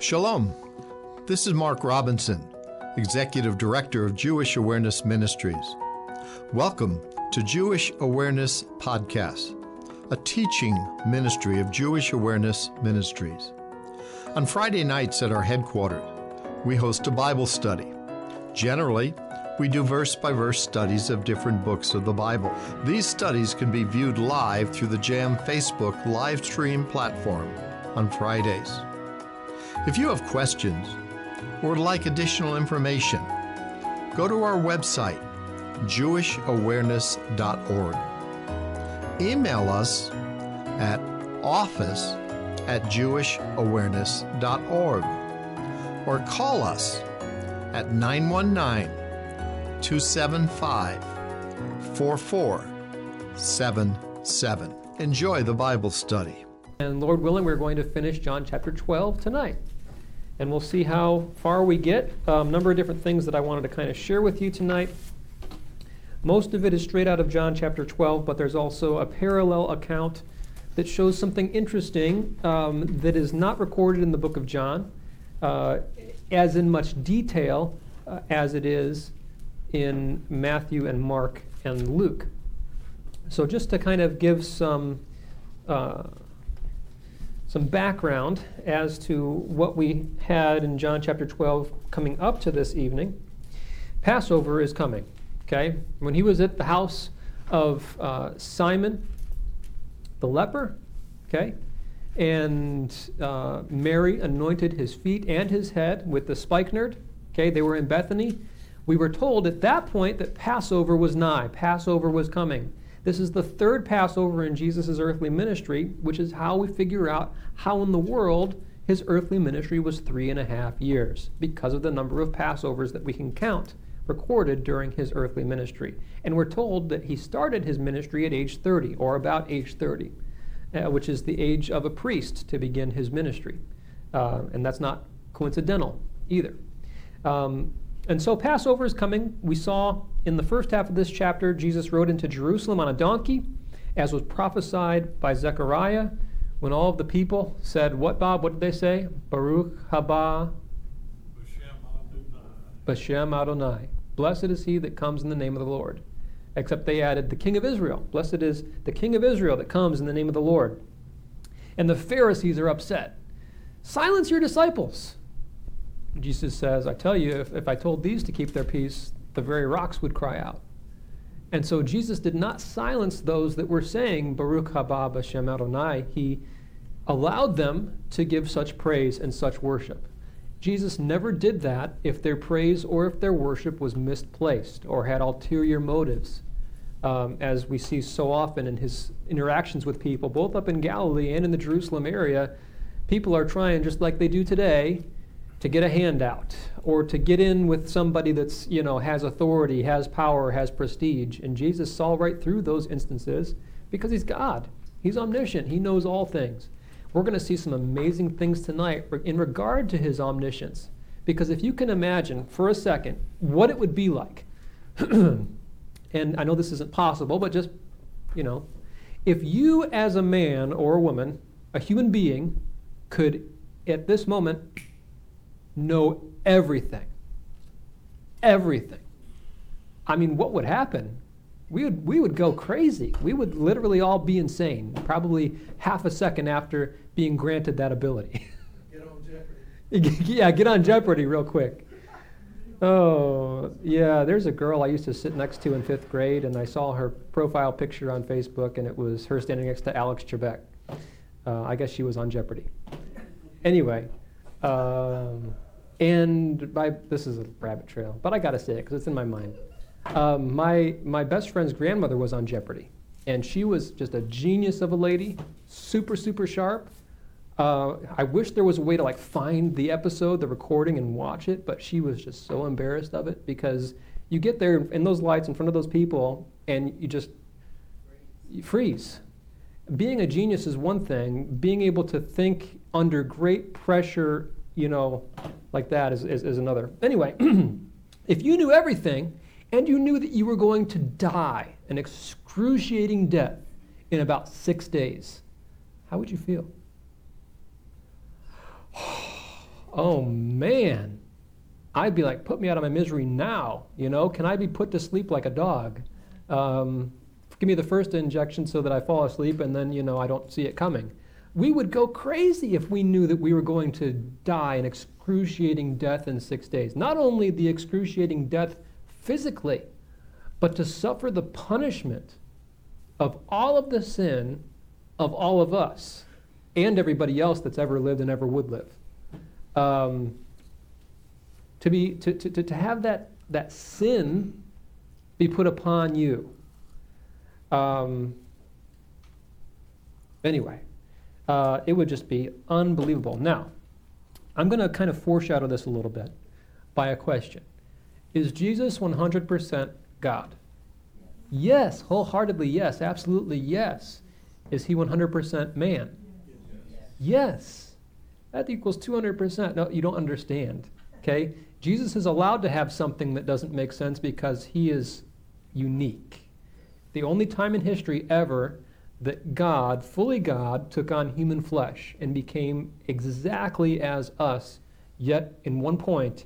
Shalom. This is Mark Robinson, Executive Director of Jewish Awareness Ministries. Welcome to Jewish Awareness Podcast, a teaching ministry of Jewish Awareness Ministries. On Friday nights at our headquarters, we host a Bible study. Generally, we do verse by verse studies of different books of the Bible. These studies can be viewed live through the JAM Facebook live stream platform on Fridays. If you have questions or would like additional information, go to our website, jewishawareness.org. Email us at office at jewishawareness.org or call us at 919 275 4477. Enjoy the Bible study. And Lord willing, we're going to finish John chapter 12 tonight. And we'll see how far we get. A um, number of different things that I wanted to kind of share with you tonight. Most of it is straight out of John chapter 12, but there's also a parallel account that shows something interesting um, that is not recorded in the book of John, uh, as in much detail uh, as it is in Matthew and Mark and Luke. So, just to kind of give some uh, some background as to what we had in John chapter 12 coming up to this evening. Passover is coming. Okay, when he was at the house of uh, Simon the leper, okay, and uh, Mary anointed his feet and his head with the spikenard. Okay, they were in Bethany. We were told at that point that Passover was nigh, Passover was coming. This is the third Passover in Jesus' earthly ministry, which is how we figure out how in the world his earthly ministry was three and a half years, because of the number of Passovers that we can count recorded during his earthly ministry. And we're told that he started his ministry at age 30, or about age 30, uh, which is the age of a priest to begin his ministry. Uh, and that's not coincidental either. Um, and so Passover is coming. We saw in the first half of this chapter, Jesus rode into Jerusalem on a donkey, as was prophesied by Zechariah, when all of the people said, What, Bob? What did they say? Baruch haba Bashem Adonai. Blessed is he that comes in the name of the Lord. Except they added, The King of Israel. Blessed is the King of Israel that comes in the name of the Lord. And the Pharisees are upset. Silence your disciples. Jesus says, I tell you, if, if I told these to keep their peace, the very rocks would cry out. And so Jesus did not silence those that were saying, Baruch haba Bashem Adonai. He allowed them to give such praise and such worship. Jesus never did that if their praise or if their worship was misplaced or had ulterior motives, um, as we see so often in his interactions with people, both up in Galilee and in the Jerusalem area. People are trying, just like they do today, to get a handout or to get in with somebody that's, you know, has authority, has power, has prestige. And Jesus saw right through those instances because he's God. He's omniscient. He knows all things. We're going to see some amazing things tonight in regard to his omniscience. Because if you can imagine for a second what it would be like, and I know this isn't possible, but just, you know, if you as a man or a woman, a human being, could at this moment know everything. Everything. I mean, what would happen? We would, we would go crazy. We would literally all be insane, probably half a second after being granted that ability. Get on Jeopardy. yeah, get on Jeopardy real quick. Oh, yeah, there's a girl I used to sit next to in fifth grade, and I saw her profile picture on Facebook, and it was her standing next to Alex Trebek. Uh, I guess she was on Jeopardy. Anyway, um, and my, this is a rabbit trail, but I gotta say it because it's in my mind. Um, my, my best friend's grandmother was on Jeopardy, and she was just a genius of a lady, super, super sharp. Uh, I wish there was a way to like find the episode, the recording, and watch it, but she was just so embarrassed of it because you get there in those lights in front of those people and you just you freeze. Being a genius is one thing, being able to think under great pressure you know, like that is, is, is another. Anyway, if you knew everything and you knew that you were going to die an excruciating death in about six days, how would you feel? oh man, I'd be like, put me out of my misery now. You know, can I be put to sleep like a dog? Um, give me the first injection so that I fall asleep and then, you know, I don't see it coming. We would go crazy if we knew that we were going to die an excruciating death in six days. Not only the excruciating death physically, but to suffer the punishment of all of the sin of all of us and everybody else that's ever lived and ever would live. Um, to, be, to, to, to have that, that sin be put upon you. Um, anyway, uh, it would just be unbelievable. Now, I'm going to kind of foreshadow this a little bit by a question Is Jesus 100% God? Yes, wholeheartedly, yes, absolutely, yes. Is he 100% man? Yes. That equals 200%. No, you don't understand. Okay? Jesus is allowed to have something that doesn't make sense because he is unique. The only time in history ever that God, fully God, took on human flesh and became exactly as us, yet in one point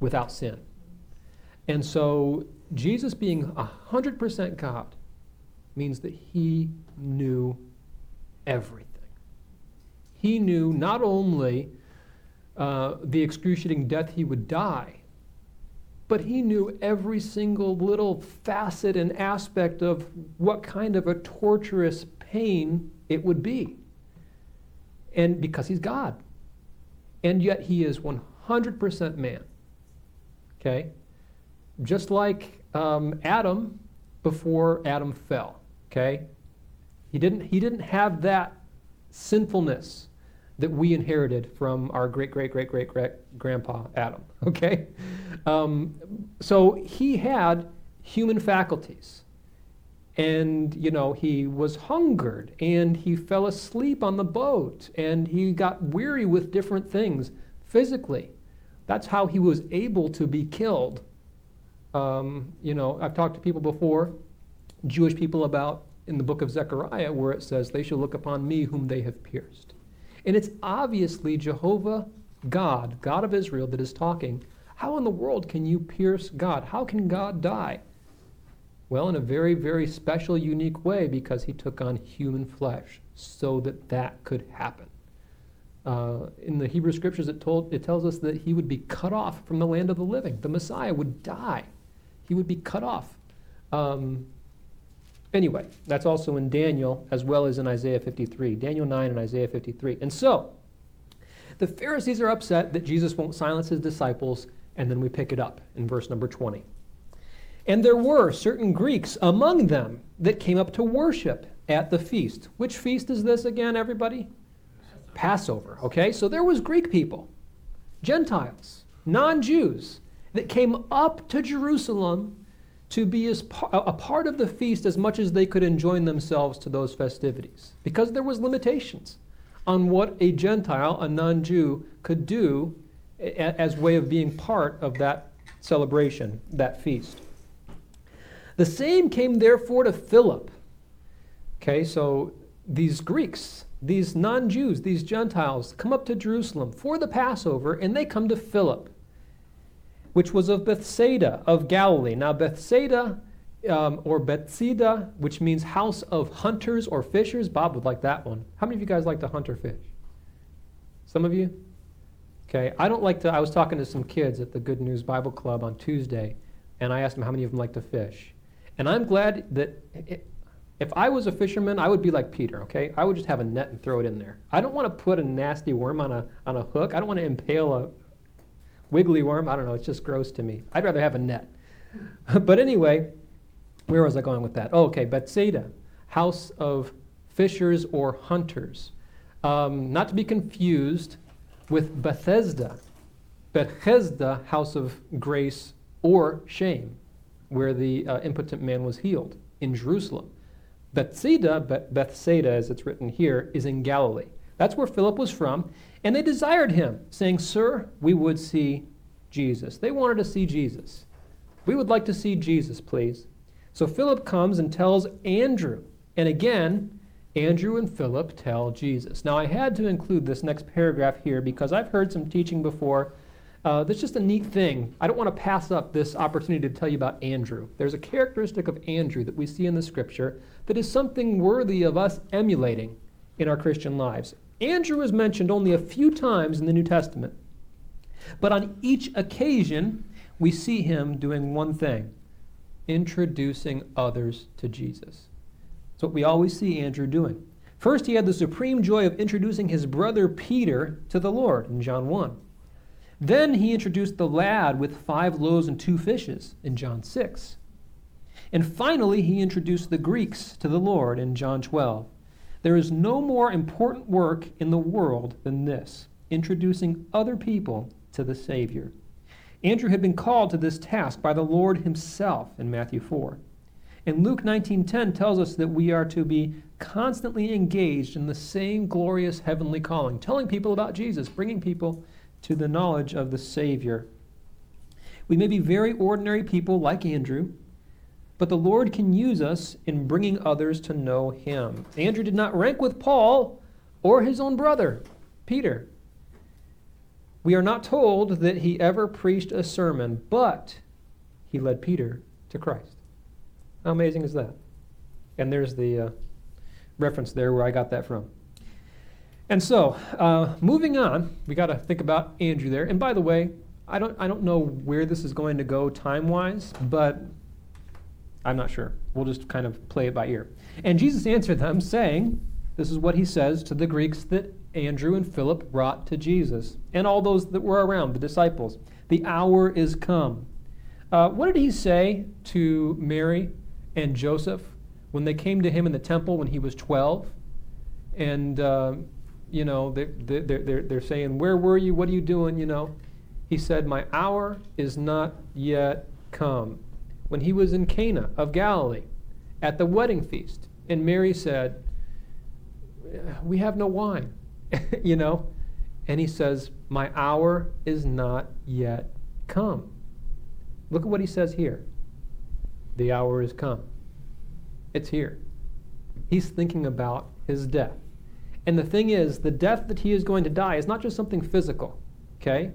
without sin. And so Jesus being 100% God means that he knew everything. He knew not only uh, the excruciating death he would die, but he knew every single little facet and aspect of what kind of a torturous pain it would be. And because he's God. And yet he is 100% man. Okay? Just like um, Adam before Adam fell. Okay? He didn't, he didn't have that sinfulness that we inherited from our great, great, great, great, great grandpa Adam. Okay? Um, so he had human faculties. And, you know, he was hungered and he fell asleep on the boat and he got weary with different things physically. That's how he was able to be killed. Um, you know, I've talked to people before, Jewish people, about in the book of Zechariah where it says, They shall look upon me whom they have pierced. And it's obviously Jehovah God, God of Israel, that is talking. How in the world can you pierce God? How can God die? Well, in a very, very special, unique way because he took on human flesh so that that could happen. Uh, in the Hebrew scriptures, it, told, it tells us that he would be cut off from the land of the living. The Messiah would die, he would be cut off. Um, Anyway, that's also in Daniel as well as in Isaiah 53. Daniel 9 and Isaiah 53. And so, the Pharisees are upset that Jesus won't silence his disciples, and then we pick it up in verse number 20. And there were certain Greeks among them that came up to worship at the feast. Which feast is this again, everybody? Passover. Okay, so there was Greek people, Gentiles, non-Jews that came up to Jerusalem to be as a part of the feast as much as they could enjoin themselves to those festivities. Because there was limitations on what a gentile a non-jew could do as way of being part of that celebration that feast. The same came therefore to philip. Okay so these greeks these non-jews these gentiles come up to jerusalem for the passover and they come to philip which was of Bethsaida of Galilee. Now, Bethsaida um, or Bethsaida, which means house of hunters or fishers. Bob would like that one. How many of you guys like to hunt or fish? Some of you? Okay, I don't like to. I was talking to some kids at the Good News Bible Club on Tuesday, and I asked them how many of them like to fish. And I'm glad that it, if I was a fisherman, I would be like Peter, okay? I would just have a net and throw it in there. I don't want to put a nasty worm on a, on a hook. I don't want to impale a, wiggly worm. I don't know. It's just gross to me. I'd rather have a net. but anyway, where was I going with that? Oh, okay. Bethsaida, house of fishers or hunters. Um, not to be confused with Bethesda. Bethesda, house of grace or shame, where the uh, impotent man was healed in Jerusalem. Bethsaida, Bethsaida as it's written here, is in Galilee. That's where Philip was from. And they desired him, saying, Sir, we would see Jesus. They wanted to see Jesus. We would like to see Jesus, please. So Philip comes and tells Andrew. And again, Andrew and Philip tell Jesus. Now, I had to include this next paragraph here because I've heard some teaching before. Uh, that's just a neat thing. I don't want to pass up this opportunity to tell you about Andrew. There's a characteristic of Andrew that we see in the scripture that is something worthy of us emulating in our Christian lives. Andrew is mentioned only a few times in the New Testament, but on each occasion, we see him doing one thing introducing others to Jesus. That's what we always see Andrew doing. First, he had the supreme joy of introducing his brother Peter to the Lord in John 1. Then he introduced the lad with five loaves and two fishes in John 6. And finally, he introduced the Greeks to the Lord in John 12. There is no more important work in the world than this introducing other people to the Savior. Andrew had been called to this task by the Lord himself in Matthew 4. And Luke 19:10 tells us that we are to be constantly engaged in the same glorious heavenly calling, telling people about Jesus, bringing people to the knowledge of the Savior. We may be very ordinary people like Andrew, but the Lord can use us in bringing others to know him. Andrew did not rank with Paul or his own brother, Peter. We are not told that he ever preached a sermon, but he led Peter to Christ. How amazing is that? And there's the uh, reference there where I got that from. And so, uh, moving on, we got to think about Andrew there. And by the way, I don't, I don't know where this is going to go time wise, but I'm not sure. We'll just kind of play it by ear. And Jesus answered them, saying, This is what he says to the Greeks that Andrew and Philip brought to Jesus, and all those that were around, the disciples. The hour is come. Uh, what did he say to Mary and Joseph when they came to him in the temple when he was 12. And, uh, you know, they, they, they're, they're saying, Where were you? What are you doing? You know, he said, My hour is not yet come. When he was in Cana of Galilee at the wedding feast, and Mary said, We have no wine, you know, and he says, My hour is not yet come. Look at what he says here. The hour is come. It's here. He's thinking about his death. And the thing is, the death that he is going to die is not just something physical, okay?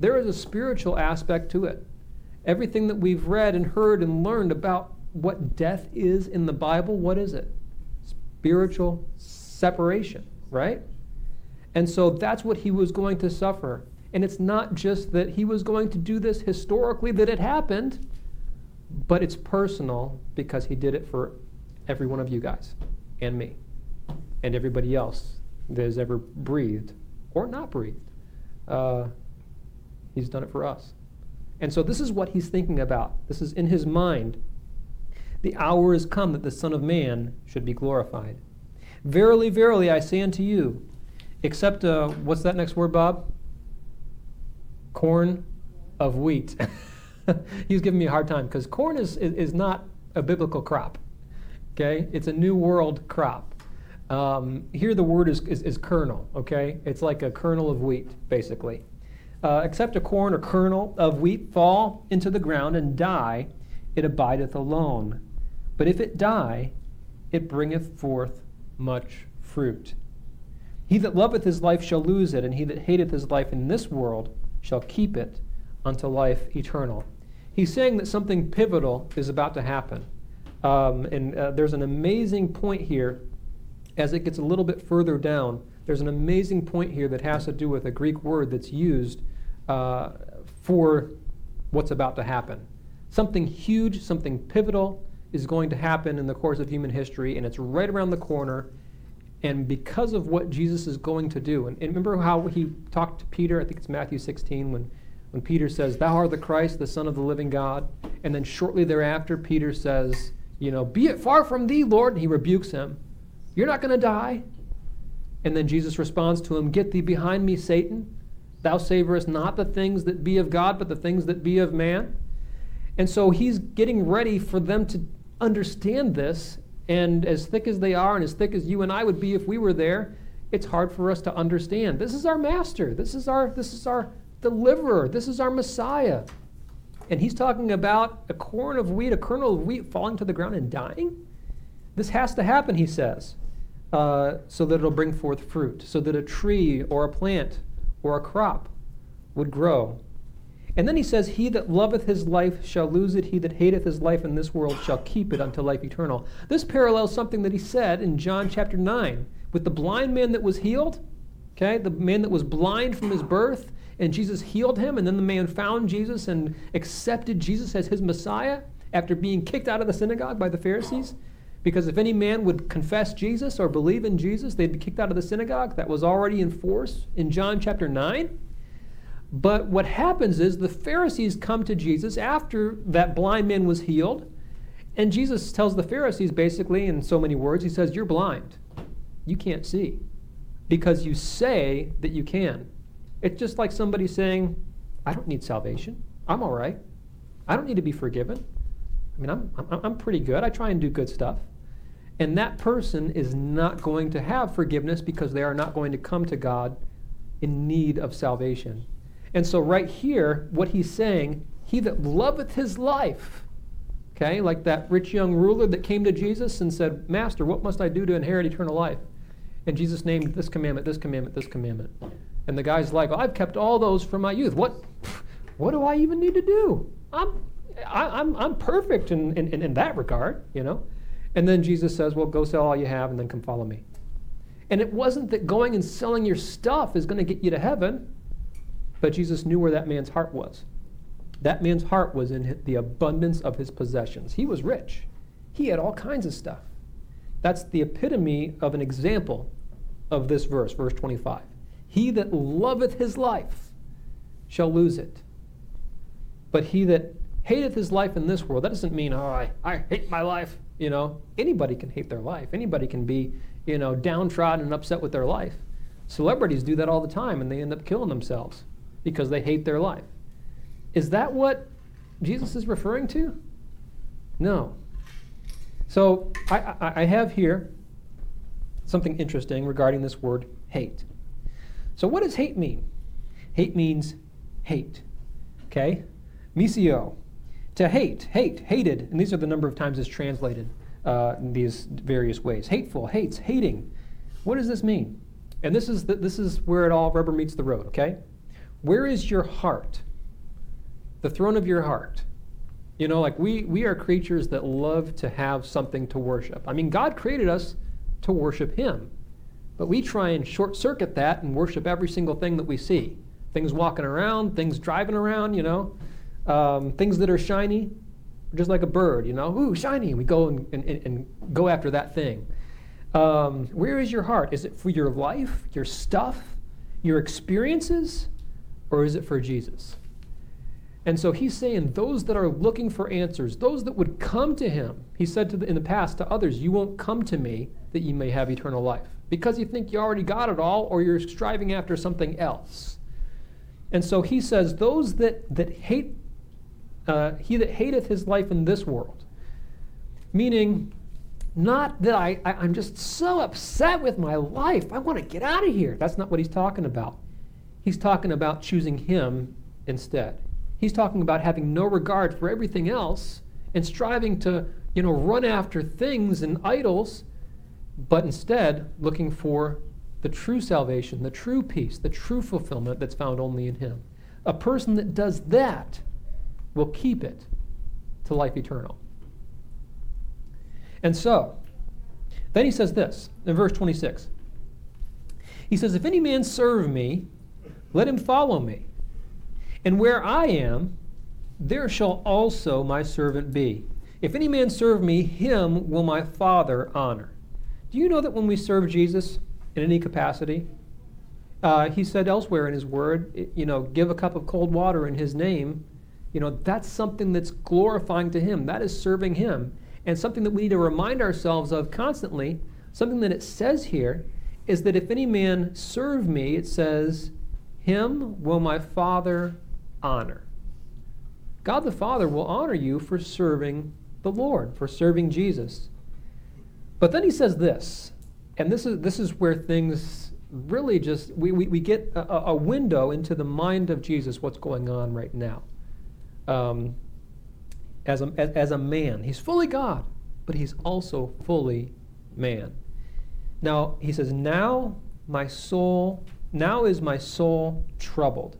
There is a spiritual aspect to it. Everything that we've read and heard and learned about what death is in the Bible, what is it? Spiritual separation, right? And so that's what he was going to suffer. And it's not just that he was going to do this historically, that it happened but it's personal because he did it for every one of you guys and me and everybody else that has ever breathed or not breathed. Uh, he's done it for us. And so this is what he's thinking about. This is in his mind. The hour is come that the Son of Man should be glorified. Verily, verily, I say unto you, except, uh, what's that next word, Bob? Corn of wheat. He's giving me a hard time because corn is, is, is, not a biblical crop. Okay? It's a new world crop. Um, here the word is, is, is, kernel. Okay? It's like a kernel of wheat, basically. Uh, except a corn or kernel of wheat fall into the ground and die, it abideth alone. But if it die, it bringeth forth much fruit. He that loveth his life shall lose it, and he that hateth his life in this world shall keep it unto life eternal. He's saying that something pivotal is about to happen. Um, and uh, there's an amazing point here as it gets a little bit further down. There's an amazing point here that has to do with a Greek word that's used uh, for what's about to happen. Something huge, something pivotal is going to happen in the course of human history, and it's right around the corner. And because of what Jesus is going to do, and, and remember how he talked to Peter, I think it's Matthew 16, when when Peter says, Thou art the Christ, the Son of the living God. And then shortly thereafter, Peter says, You know, be it far from thee, Lord. And he rebukes him. You're not going to die. And then Jesus responds to him, Get thee behind me, Satan. Thou savorest not the things that be of God, but the things that be of man. And so he's getting ready for them to understand this. And as thick as they are, and as thick as you and I would be if we were there, it's hard for us to understand. This is our master. This is our, this is our deliverer. This is our Messiah. And he's talking about a corn of wheat, a kernel of wheat falling to the ground and dying. This has to happen, he says. uh, so that it'll bring forth fruit, so that a tree or a plant or a crop would grow. And then he says, He that loveth his life shall lose it. He that hateth his life in this world shall keep it unto life eternal. This parallels something that he said in John chapter 9 with the blind man that was healed. Okay, the man that was blind from his birth, and Jesus healed him, and then the man found Jesus and accepted Jesus as his Messiah after being kicked out of the synagogue by the Pharisees. Because if any man would confess Jesus or believe in Jesus, they'd be kicked out of the synagogue. That was already in force in John chapter 9. But what happens is the Pharisees come to Jesus after that blind man was healed. And Jesus tells the Pharisees basically, in so many words, He says, You're blind. You can't see because you say that you can. It's just like somebody saying, I don't need salvation. I'm all right. I don't need to be forgiven. I mean, I'm, I'm, I'm pretty good. I try and do good stuff. And that person is not going to have forgiveness because they are not going to come to God in need of salvation. And so, right here, what he's saying, he that loveth his life, okay, like that rich young ruler that came to Jesus and said, Master, what must I do to inherit eternal life? And Jesus named this commandment, this commandment, this commandment. And the guy's like, well, I've kept all those from my youth. What, what do I even need to do? I'm, I, am i am i am perfect in, in, in that regard, you know? And then Jesus says, Well, go sell all you have and then come follow me. And it wasn't that going and selling your stuff is going to get you to heaven, but Jesus knew where that man's heart was. That man's heart was in the abundance of his possessions. He was rich, he had all kinds of stuff. That's the epitome of an example of this verse, verse 25. He that loveth his life shall lose it. But he that hateth his life in this world, that doesn't mean, oh, I, I hate my life. You know, anybody can hate their life. Anybody can be, you know, downtrodden and upset with their life. Celebrities do that all the time and they end up killing themselves because they hate their life. Is that what Jesus is referring to? No. So I, I, I have here something interesting regarding this word hate. So, what does hate mean? Hate means hate. Okay? Misio to hate, hate, hated, and these are the number of times it's translated uh, in these various ways. Hateful, hates, hating. What does this mean? And this is the, this is where it all rubber meets the road. Okay, where is your heart? The throne of your heart. You know, like we we are creatures that love to have something to worship. I mean, God created us to worship Him, but we try and short circuit that and worship every single thing that we see. Things walking around, things driving around. You know um, things that are shiny, just like a bird, you know, ooh, shiny. We go and, and, and go after that thing. Um, where is your heart? Is it for your life, your stuff, your experiences, or is it for Jesus? And so he's saying those that are looking for answers, those that would come to him, he said the, in the past to others, You won't come to me that you may have eternal life because you think you already got it all or you're striving after something else. And so he says, Those that, that hate uh, he that hateth his life in this world. Meaning, not that I, I, I'm just so upset with my life, I want to get out of here. That's not what he's talking about. He's talking about choosing him instead. He's talking about having no regard for everything else and striving to, you know, run after things and idols, but instead looking for the true salvation, the true peace, the true fulfillment that's found only in him. A person that does that will keep it to life eternal. And so, then he says this in verse 26. He says, If any man serve me, let him follow me. And where I am, there shall also my servant be. If any man serve me, him will my Father honor. Do you know that when we serve Jesus in any capacity, uh, he said elsewhere in his word, you know, give a cup of cold water in his name, you know, that's something that's glorifying to Him. That is serving Him. And something that we need to remind ourselves of constantly, something that it says here, is that if any man serve me, it says, Him will my Father honor. God the Father will honor you for serving the Lord, for serving Jesus. But then he says this, and this is, this is where things really just, we, we, we get a, a window into the mind of Jesus, what's going on right now um, as, a, as, a man. He's fully God, but he's also fully man. Now, he says, Now my soul, now is my soul troubled.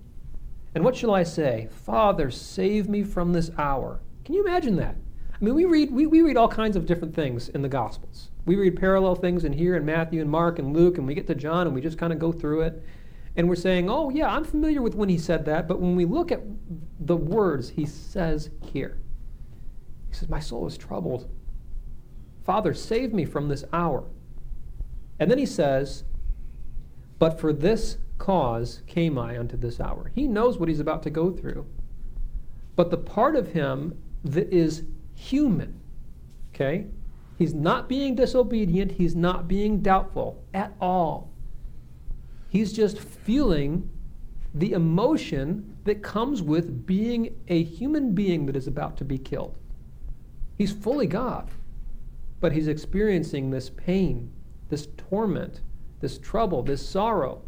And what shall I say? Father, save me from this hour. Can you imagine that? I mean, we read, we, we read all kinds of different things in the Gospels. We read parallel things in here in Matthew and Mark and Luke, and we get to John and we just kind of go through it. And we're saying, oh, yeah, I'm familiar with when he said that, but when we look at the words he says here, he says, My soul is troubled. Father, save me from this hour. And then he says, But for this cause came I unto this hour. He knows what he's about to go through. But the part of him that is human, okay? He's not being disobedient, he's not being doubtful at all. He's just feeling the emotion that comes with being a human being that is about to be killed. He's fully God, but he's experiencing this pain, this torment, this trouble, this sorrow.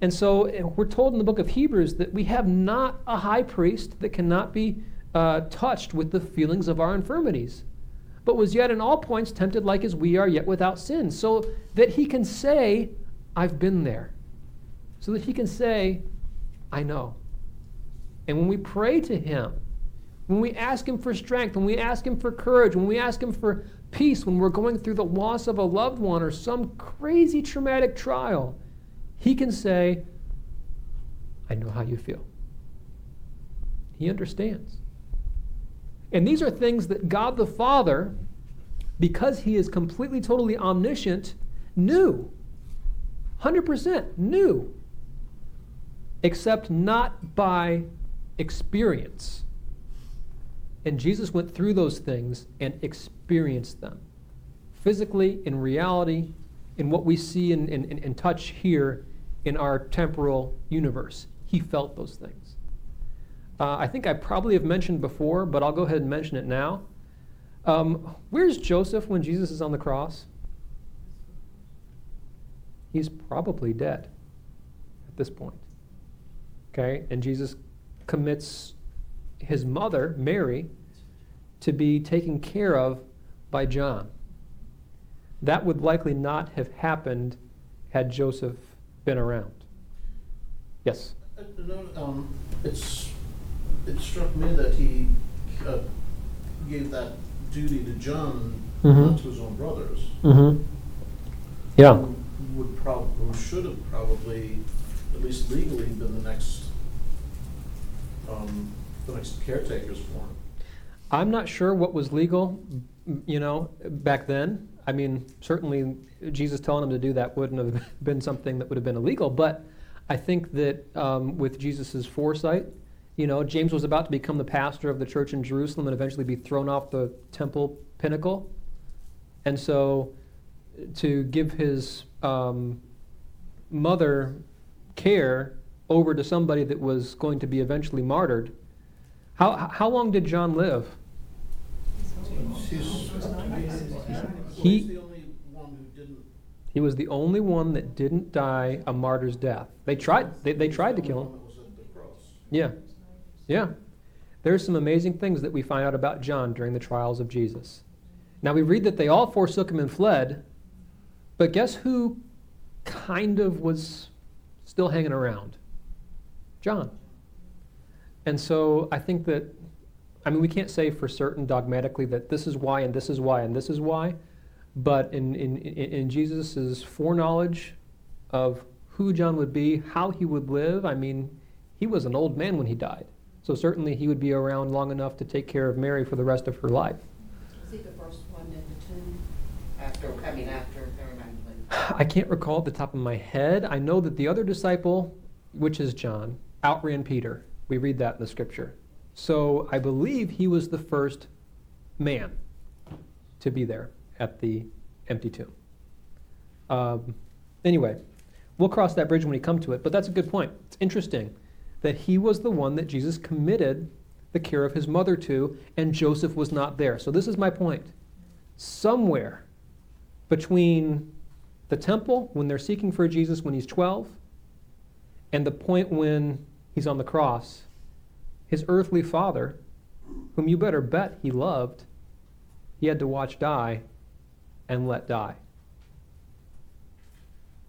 And so eh, we're told in the book of Hebrews that we have not a high priest that cannot be uh, touched with the feelings of our infirmities, but was yet in all points tempted like as we are, yet without sin, so that he can say, I've been there. So that he can say, I know. And when we pray to him, when we ask him for strength, when we ask him for courage, when we ask him for peace, when we're going through the loss of a loved one or some crazy traumatic trial, he can say, I know how you feel. He understands. And these are things that God the Father, because He is completely, totally omniscient, knew. 100% knew, Except not by experience. And Jesus went through those things and experienced them. Physically, in reality, in what we see and, and, and touch here in our temporal universe. He felt those things. Uh, I think I probably have mentioned before, but I'll go ahead and mention it now. Um, where's Joseph when Jesus is on the cross? He's probably dead at this point. Okay? And Jesus commits his mother, Mary, to be taken care of by John. That would likely not have happened had Joseph been around. Yes? Uh, um, it's, it struck me that he uh, gave that duty to John, mm-hmm. not to his own brothers. Mm-hmm. Yeah. Who would probably, should have probably, at least legally, been the next, um, the next caretakers for him. I'm not sure what was legal, you know, back then. I mean, certainly Jesus telling him to do that wouldn't have been something that would have been illegal, but I think that um, with Jesus' foresight, you know, James was about to become the pastor of the church in Jerusalem and eventually be thrown off the temple pinnacle. And so to give his um, mother care over to somebody that was going to be eventually martyred, how, how long did John live? He, he was the only one that didn't die a martyr's death. They tried, they, they tried to kill him. Yeah. Yeah. There's some amazing things that we find out about John during the trials of Jesus. Now we read that they all forsook him and fled, but guess who kind of was still hanging around? John. And so I think that I mean, we can't say for certain dogmatically that this is why and this is why and this is why, but in, in, in Jesus' foreknowledge of who John would be, how he would live, I mean, he was an old man when he died. So certainly he would be around long enough to take care of Mary for the rest of her life. Was he the first one in the tomb? After, I mean, after I can't recall at the top of my head. I know that the other disciple, which is John, outran Peter. We read that in the scripture. So I believe he was the first man to be there at the empty tomb. Um, anyway, we'll cross that bridge when we come to it, but that's a good point. It's interesting that he was the one that Jesus committed the care of his mother to, and Joseph was not there. So this is my point. Somewhere between the temple, when they're seeking for Jesus when he's 12, and the point when he's on the cross, his earthly father, whom you better bet he loved, he had to watch die and let die.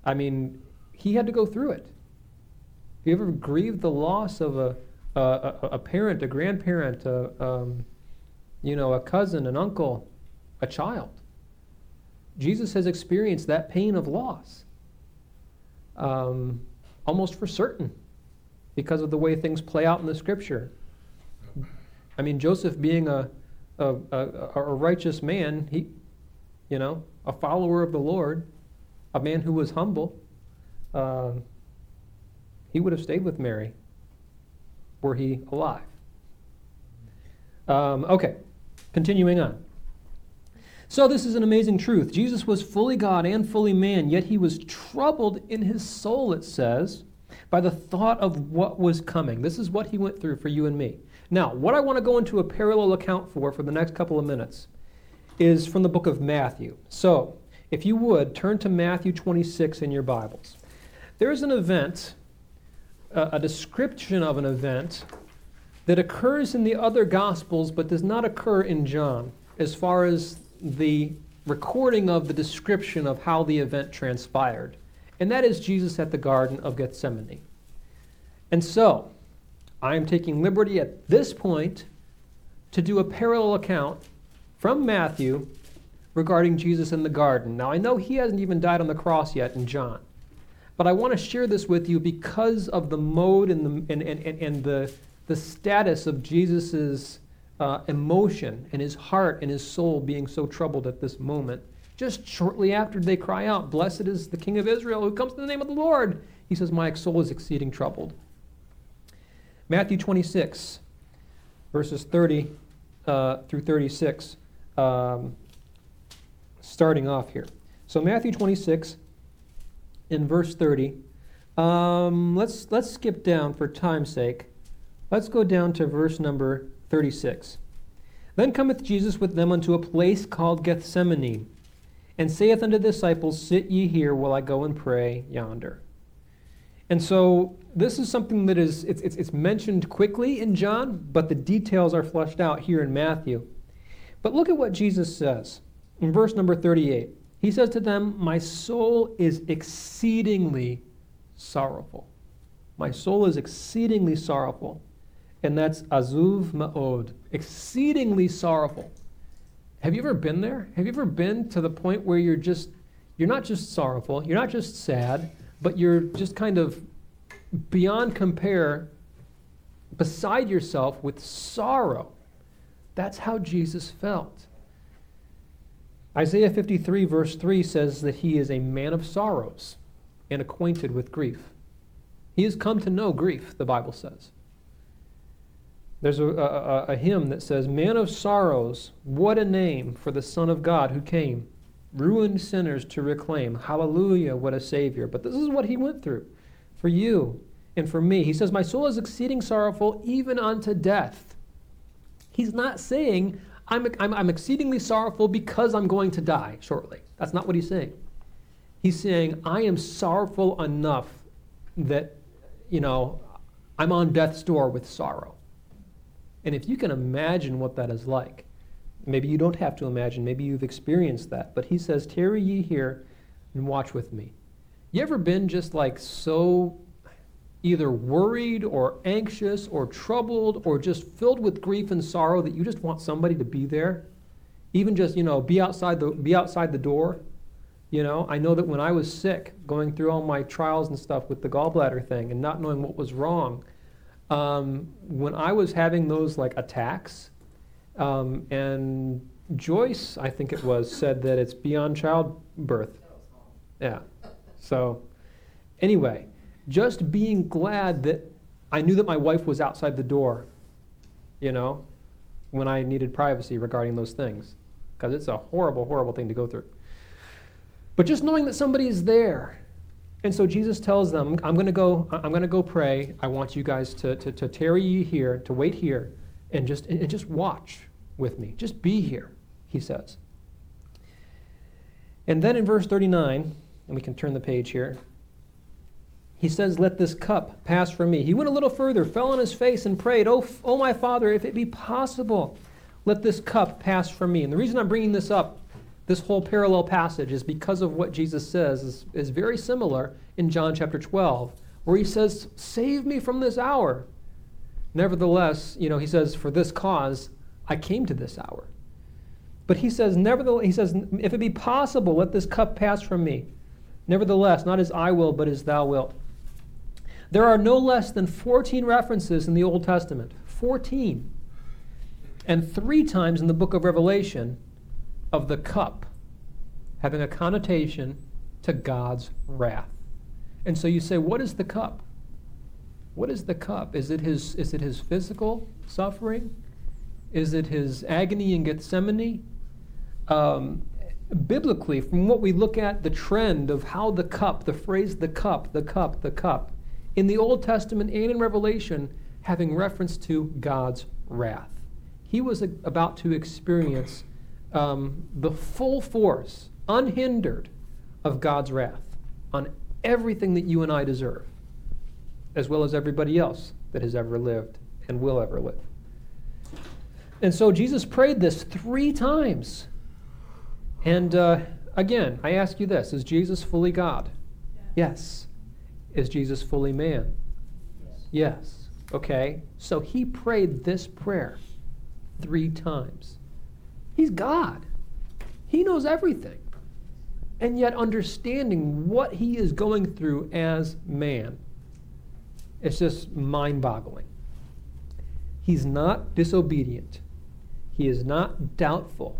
I mean, he had to go through it. Have you ever grieved the loss of a, a, a, a parent, a grandparent, a, um, you know, a cousin, an uncle, a child? Jesus has experienced that pain of loss um, almost for certain because of the way things play out in the scripture. I mean, Joseph being a, a, a, a righteous man, he, you know, a follower of the Lord, a man who was humble, uh, he would have stayed with Mary were he alive. Um, okay, continuing on. So, this is an amazing truth. Jesus was fully God and fully man, yet he was troubled in his soul, it says, by the thought of what was coming. This is what he went through for you and me. Now, what I want to go into a parallel account for for the next couple of minutes is from the book of Matthew. So, if you would, turn to Matthew 26 in your Bibles. There's an event, a description of an event that occurs in the other Gospels but does not occur in John as far as the recording of the description of how the event transpired. And that is Jesus at the Garden of Gethsemane. And so, I am taking liberty at this point to do a parallel account from Matthew regarding Jesus in the garden. Now, I know he hasn't even died on the cross yet in John, but I want to share this with you because of the mode and the, and, and, and, the, the status of Jesus' uh, emotion and his heart and his soul being so troubled at this moment. Just shortly after they cry out, Blessed is the King of Israel who comes in the name of the Lord, he says, My soul is exceeding troubled. Matthew 26, verses 30 uh, through 36, um, starting off here. So, Matthew 26, in verse 30. Um, let's, let's skip down for time's sake. Let's go down to verse number 36. Then cometh Jesus with them unto a place called Gethsemane, and saith unto the disciples, Sit ye here while I go and pray yonder. And so this is something that is it's, it's, it's mentioned quickly in John, but the details are fleshed out here in Matthew. But look at what Jesus says in verse number 38. He says to them, My soul is exceedingly sorrowful. My soul is exceedingly sorrowful and that's azuv ma'od, exceedingly sorrowful. Have you ever been there? Have you ever been to the point where you're just, you're not just sorrowful, you're not just sad, but you're just kind of beyond compare, beside yourself with sorrow? That's how Jesus felt. Isaiah 53, verse 3 says that he is a man of sorrows and acquainted with grief. He has come to know grief, the Bible says. There's a, a, a, hymn that says, Man of sorrows, what a name for the Son of God who came, ruined sinners to reclaim. Hallelujah, what a Savior. But this is what he went through for you and for me. He says, My soul is exceeding sorrowful, even unto death. He's not saying, I'm, I'm, I'm exceedingly sorrowful because I'm going to die shortly. That's not what he's saying. He's saying, I am sorrowful enough that, you know, I'm on death's door with sorrow. And if you can imagine what that is like, maybe you don't have to imagine, maybe you've experienced that, but he says, Tarry ye here and watch with me. You ever been just like so either worried or anxious or troubled or just filled with grief and sorrow that you just want somebody to be there? Even just, you know, be outside the be outside the door. You know, I know that when I was sick, going through all my trials and stuff with the gallbladder thing and not knowing what was wrong, um, when I was having those like attacks, um, and Joyce, I think it was, said that it's beyond childbirth. Yeah. So, anyway, just being glad that I knew that my wife was outside the door, you know, when I needed privacy regarding those things, because it's a horrible, horrible thing to go through. But just knowing that somebody is there and so Jesus tells them, I'm going to go, I'm going to go pray. I want you guys to, to, to tarry you here, to wait here, and just, and just watch with me. Just be here, he says. And then in verse 39, and we can turn the page here, he says, Let this cup pass from me. He went a little further, fell on his face, and prayed, Oh, oh my Father, if it be possible, let this cup pass from me. And the reason I'm bringing this up this whole parallel passage is because of what Jesus says is, is very similar in John chapter 12, where he says, Save me from this hour. Nevertheless, you know, he says, For this cause I came to this hour. But he says, Nevertheless, he says, If it be possible, let this cup pass from me. Nevertheless, not as I will, but as thou wilt. There are no less than 14 references in the Old Testament. 14. And three times in the book of Revelation of the cup having a connotation to God's wrath. And so you say, what is the cup? What is the cup? Is it his, is it his physical suffering? Is it his agony in Gethsemane? Um, biblically, from what we look at, the trend of how the cup, the phrase the cup, the cup, the cup, in the Old Testament and in Revelation, having reference to God's wrath. He was a, about to experience um, the full force, unhindered, of God's wrath on everything that you and I deserve, as well as everybody else that has ever lived and will ever live. And so Jesus prayed this three times. And uh, again, I ask you this Is Jesus fully God? Yes. Is Jesus fully man? Yes. Okay. So he prayed this prayer three times. He's God, He knows everything. And yet, understanding what He is going through as man, it's just mind boggling. He's not disobedient, He is not doubtful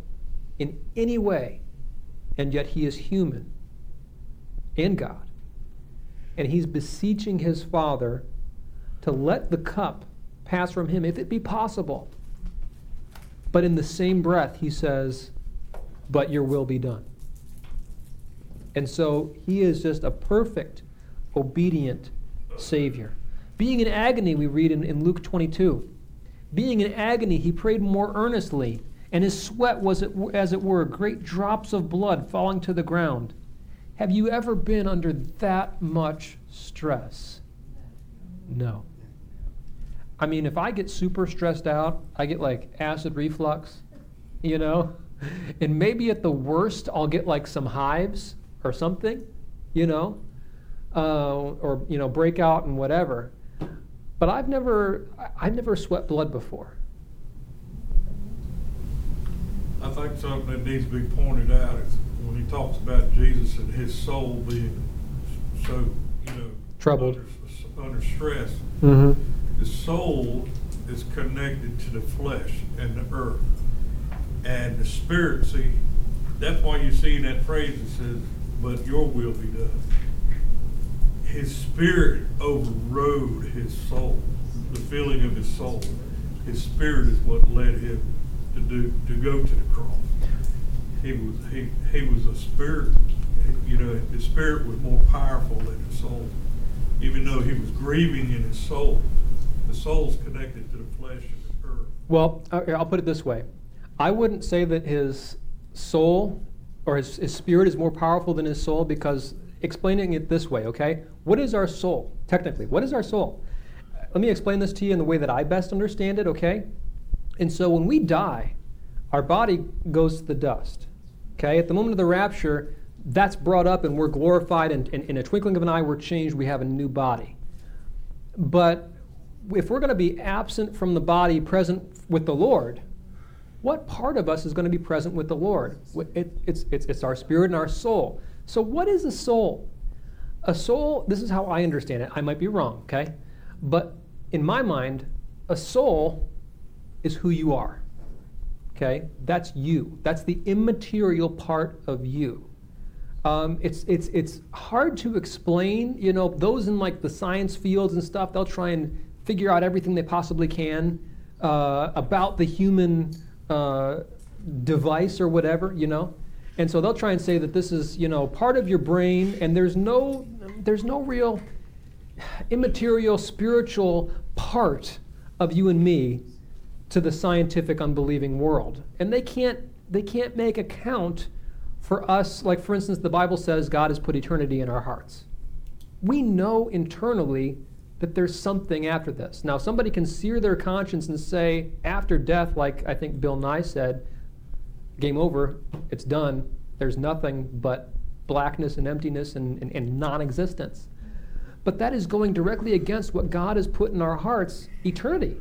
in any way, and yet He is human and God. And He's beseeching His Father to let the cup pass from Him, if it be possible. But in the same breath, he says, But your will be done. And so he is just a perfect, obedient Savior. Being in agony, we read in, in Luke 22. Being in agony, he prayed more earnestly, and his sweat was, as it were, great drops of blood falling to the ground. Have you ever been under that much stress? No. I mean, if I get super stressed out, I get like acid reflux, you know? And maybe at the worst, I'll get like some hives or something, you know? Uh, or, you know, break out and whatever. But I've never, I've never sweat blood before. I think something that needs to be pointed out is when he talks about Jesus and his soul being so, you know, troubled, under, under stress. Mm-hmm the soul is connected to the flesh and the earth. And the spirit, see, that's why you see that phrase that says, but your will be done. His spirit overrode his soul, the feeling of his soul. His spirit is what led him to do to go to the cross. He was he he was a spirit, you know, his spirit was more powerful than his soul. Even though he was grieving in his soul, the soul's connected to the flesh and the earth. Well, uh, I'll put it this way. I wouldn't say that his soul or his, his spirit is more powerful than his soul because explaining it this way, okay? What is our soul, technically? What is our soul? Let me explain this to you in the way that I best understand it, okay? And so when we die, our body goes to the dust, okay? At the moment of the rapture, that's brought up and we're glorified, and, and in a twinkling of an eye, we're changed, we have a new body. But if we're going to be absent from the body, present with the Lord, what part of us is going to be present with the Lord? It, it's, it's, it's our spirit and our soul. So, what is a soul? A soul, this is how I understand it. I might be wrong, okay? But in my mind, a soul is who you are, okay? That's you. That's the immaterial part of you. Um, it's, it's, it's hard to explain. You know, those in like the science fields and stuff, they'll try and figure out everything they possibly can uh, about the human uh, device or whatever, you know. And so they'll try and say that this is, you know, part of your brain, and there's no, there's no real immaterial spiritual part of you and me to the scientific unbelieving world. And they can't, they can't make account for us. Like, for instance, the Bible says God has put eternity in our hearts. We know internally that there's something after this. Now, somebody can sear their conscience and say, after death, like I think Bill Nye said, game over, it's done, There's nothing but blackness and emptiness and, and, and non existence. But that is going directly against what God has put in our hearts eternity.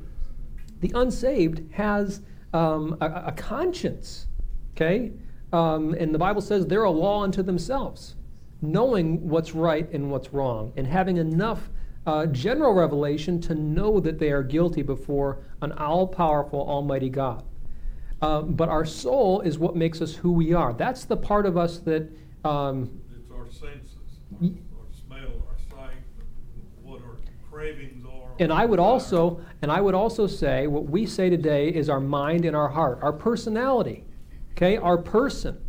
The unsaved has um, a, a, conscience, okay? Um, and the Bible says they're a law unto themselves, knowing what's right and what's wrong, and having enough uh, general revelation to know that they are guilty before an all powerful, almighty God. Uh, but our soul is what makes us who we are. That's the part of us that. Um, it's our senses, our, our smell, our sight, what our cravings are. And I would also, and I would also say, what we say today is our mind and our heart, our personality, okay, our person,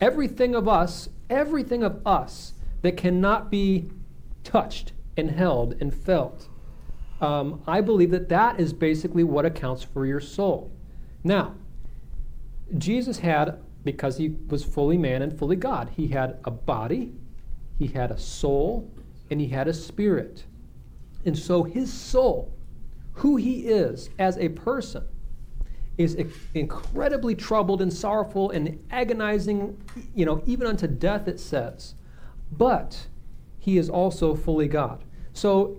everything of us, everything of us that cannot be touched and held and felt. Um, I believe that that is basically what accounts for your soul. Now, Jesus had, because he was fully man and fully God, he had a body, he had a soul, and he had a spirit. And so his soul, who he is as a person, is incredibly troubled and sorrowful and agonizing, you know, even unto death, it says. But he is also fully God. So,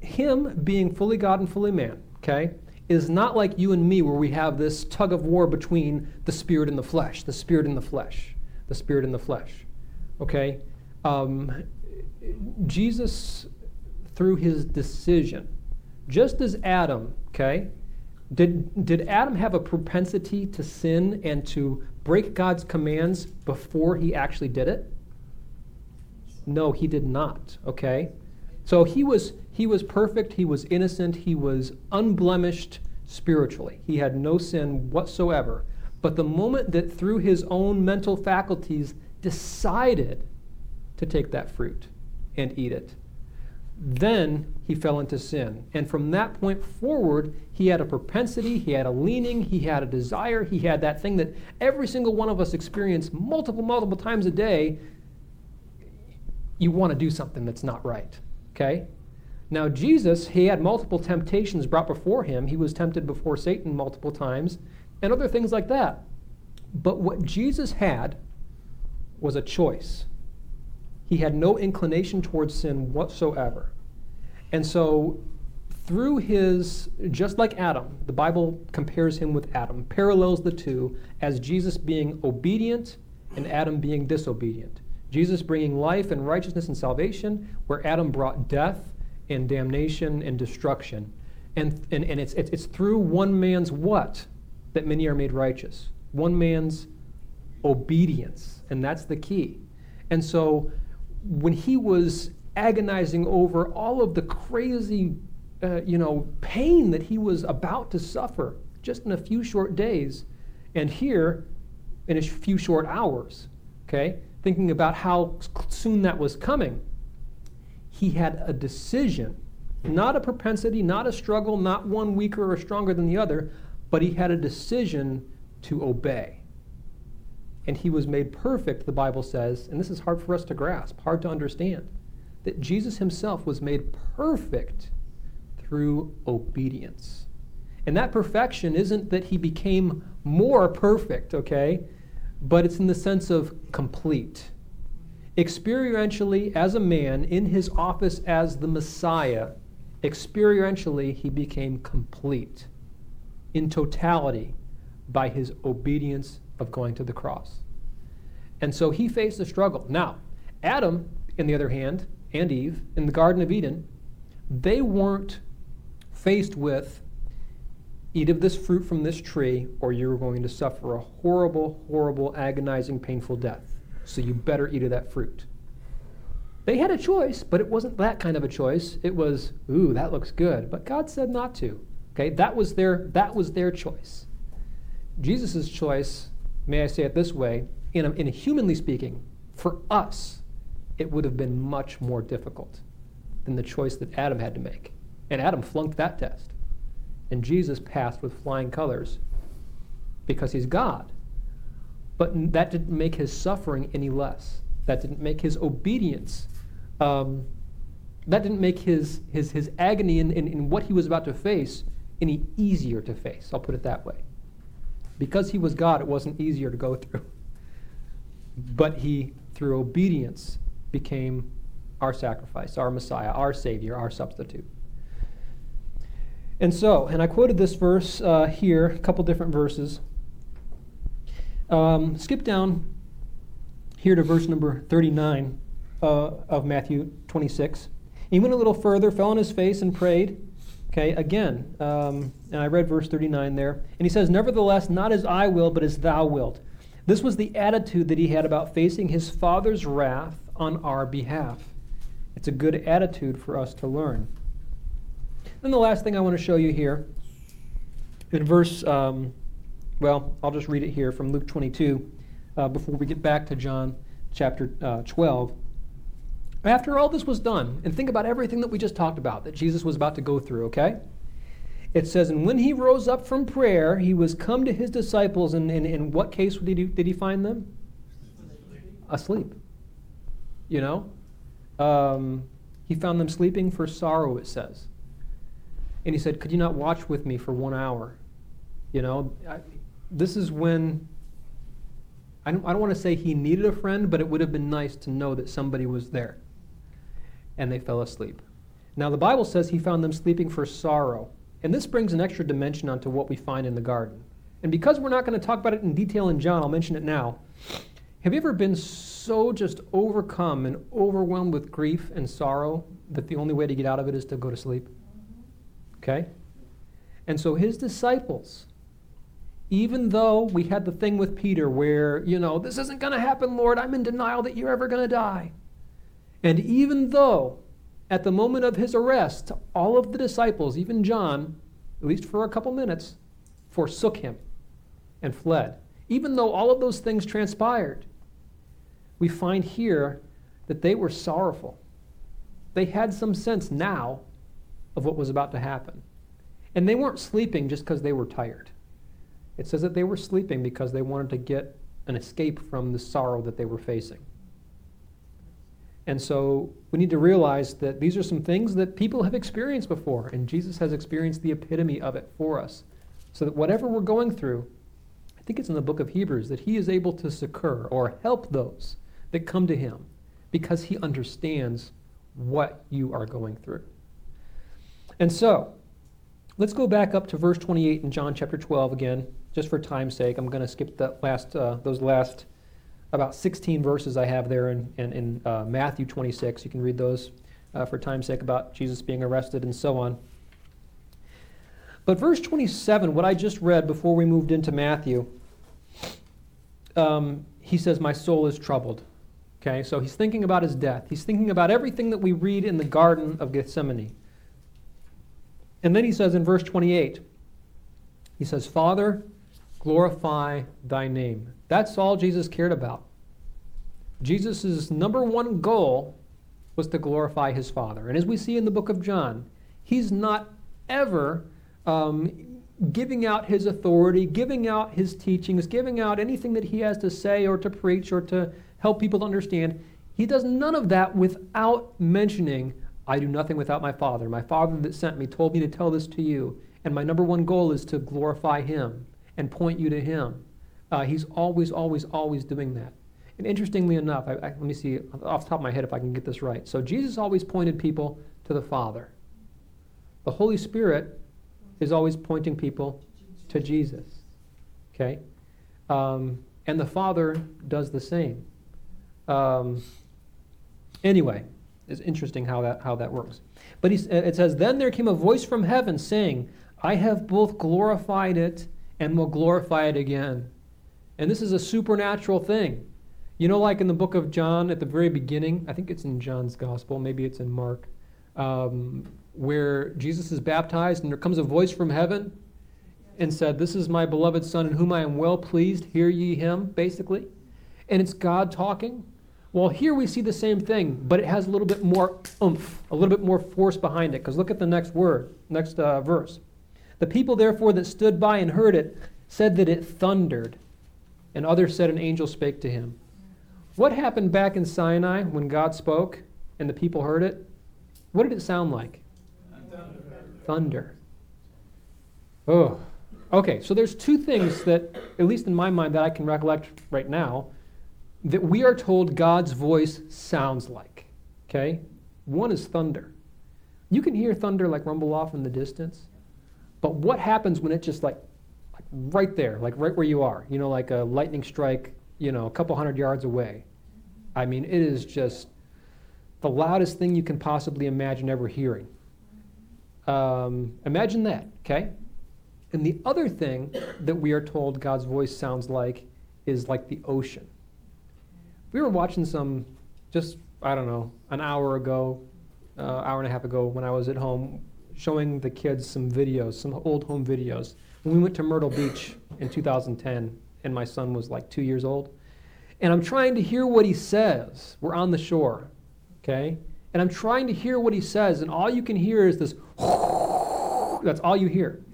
him being fully God and fully man, okay, is not like you and me where we have this tug of war between the spirit and the flesh, the spirit and the flesh, the spirit and the flesh, okay? Um, Jesus, through his decision, just as Adam, okay, did, did Adam have a propensity to sin and to break God's commands before he actually did it? No, he did not, okay? So he was he was perfect, he was innocent, he was unblemished spiritually. He had no sin whatsoever. But the moment that through his own mental faculties decided to take that fruit and eat it, then he fell into sin. And from that point forward, he had a propensity, he had a leaning, he had a desire, he had that thing that every single one of us experience multiple, multiple times a day. You want to do something that's not right. Okay? Now, Jesus, he had multiple temptations brought before him. He was tempted before Satan multiple times, and other things like that. But what Jesus had was a choice. He had no inclination towards sin whatsoever. And so, through his, just like Adam, the Bible compares him with Adam, parallels the two as Jesus being obedient and Adam being disobedient. Jesus bringing life and righteousness and salvation, where Adam brought death and damnation and destruction. And, and, and it's, it's, it's through one man's what that many are made righteous? One man's obedience. And that's the key. And so when he was agonizing over all of the crazy, uh, you know, pain that he was about to suffer just in a few short days, and here in a few short hours, okay? Thinking about how soon that was coming, he had a decision, not a propensity, not a struggle, not one weaker or stronger than the other, but he had a decision to obey. And he was made perfect, the Bible says, and this is hard for us to grasp, hard to understand, that Jesus himself was made perfect through obedience. And that perfection isn't that he became more perfect, okay? But it's in the sense of complete. Experientially, as a man in his office as the Messiah, experientially, he became complete in totality by his obedience of going to the cross. And so he faced a struggle. Now, Adam, in the other hand, and Eve, in the Garden of Eden, they weren't faced with Eat of this fruit from this tree, or you're going to suffer a horrible, horrible, agonizing, painful death. So you better eat of that fruit. They had a choice, but it wasn't that kind of a choice. It was, ooh, that looks good. But God said not to. Okay, that was their that was their choice. Jesus' choice, may I say it this way, in, a, in a humanly speaking, for us, it would have been much more difficult than the choice that Adam had to make. And Adam flunked that test. And Jesus passed with flying colors because he's God. But that didn't make his suffering any less. That didn't make his obedience, um, that didn't make his, his, his agony in, in, in what he was about to face any easier to face. I'll put it that way. Because he was God, it wasn't easier to go through. but he, through obedience, became our sacrifice, our Messiah, our Savior, our substitute. And so, and I quoted this verse uh, here, a couple different verses. Um, skip down here to verse number 39 uh, of Matthew 26. He went a little further, fell on his face, and prayed. Okay, again, um, and I read verse 39 there. And he says, Nevertheless, not as I will, but as thou wilt. This was the attitude that he had about facing his Father's wrath on our behalf. It's a good attitude for us to learn. Then the last thing I want to show you here, in verse, um, well, I'll just read it here from Luke 22 uh, before we get back to John chapter uh, 12. After all this was done, and think about everything that we just talked about that Jesus was about to go through, okay? It says, And when he rose up from prayer, he was come to his disciples, and in what case did he, did he find them? Asleep. You know? Um, he found them sleeping for sorrow, it says. And he said, Could you not watch with me for one hour? You know, I, this is when, I don't, I don't want to say he needed a friend, but it would have been nice to know that somebody was there. And they fell asleep. Now, the Bible says he found them sleeping for sorrow. And this brings an extra dimension onto what we find in the garden. And because we're not going to talk about it in detail in John, I'll mention it now. Have you ever been so just overcome and overwhelmed with grief and sorrow that the only way to get out of it is to go to sleep? Okay? And so his disciples, even though we had the thing with Peter where, you know, this isn't going to happen, Lord, I'm in denial that you're ever going to die. And even though at the moment of his arrest, all of the disciples, even John, at least for a couple minutes, forsook him and fled. Even though all of those things transpired, we find here that they were sorrowful. They had some sense now of what was about to happen. And they weren't sleeping just because they were tired. It says that they were sleeping because they wanted to get an escape from the sorrow that they were facing. And so we need to realize that these are some things that people have experienced before, and Jesus has experienced the epitome of it for us. So that whatever we're going through, I think it's in the book of Hebrews, that he is able to succor or help those that come to him because he understands what you are going through. And so, let's go back up to verse 28 in John chapter 12 again, just for time's sake. I'm going to skip that last, uh, those last about 16 verses I have there in, in, in uh, Matthew 26. You can read those uh, for time's sake about Jesus being arrested and so on. But verse 27, what I just read before we moved into Matthew, um, he says, My soul is troubled. Okay, so he's thinking about his death. He's thinking about everything that we read in the Garden of Gethsemane. And then he says in verse 28, he says, Father, glorify thy name. That's all Jesus cared about. Jesus' number one goal was to glorify his Father. And as we see in the book of John, he's not ever um, giving out his authority, giving out his teachings, giving out anything that he has to say or to preach or to help people to understand. He does none of that without mentioning I do nothing without my Father. My Father that sent me told me to tell this to you. And my number one goal is to glorify Him and point you to Him. Uh, he's always, always, always doing that. And interestingly enough, I, I, let me see off the top of my head if I can get this right. So Jesus always pointed people to the Father. The Holy Spirit is always pointing people to Jesus. Okay? Um, and the Father does the same. Um, anyway, it's interesting how that, how that works. But he, it says, Then there came a voice from heaven saying, I have both glorified it and will glorify it again. And this is a supernatural thing. You know, like in the book of John at the very beginning, I think it's in John's gospel, maybe it's in Mark, um, where Jesus is baptized and there comes a voice from heaven and said, This is my beloved Son in whom I am well pleased, hear ye him, basically. And it's God talking. Well, here we see the same thing, but it has a little bit more oomph, a little bit more force behind it. Because look at the next word, next uh, verse. The people, therefore, that stood by and heard it said that it thundered, and others said an angel spake to him. What happened back in Sinai when God spoke and the people heard it? What did it sound like? Thunder. Thunder. Oh. Okay, so there's two things that, at least in my mind, that I can recollect right now that we are told God's voice sounds like. Okay? One is thunder. You can hear thunder like rumble off in the distance, but what happens when it just like, like right there, like right where you are, you know, like a lightning strike, you know, a couple hundred yards away? I mean, it is just the loudest thing you can possibly imagine ever hearing. Um, imagine that, okay? And the other thing that we are told God's voice sounds like is like the ocean. We were watching some, just, I don't know, an hour ago, uh, hour and a half ago when I was at home, showing the kids some videos, some old home videos. When we went to Myrtle Beach in 2010, and my son was like two years old. And I'm trying to hear what he says. We're on the shore, okay? And I'm trying to hear what he says, and all you can hear is this, that's all you hear.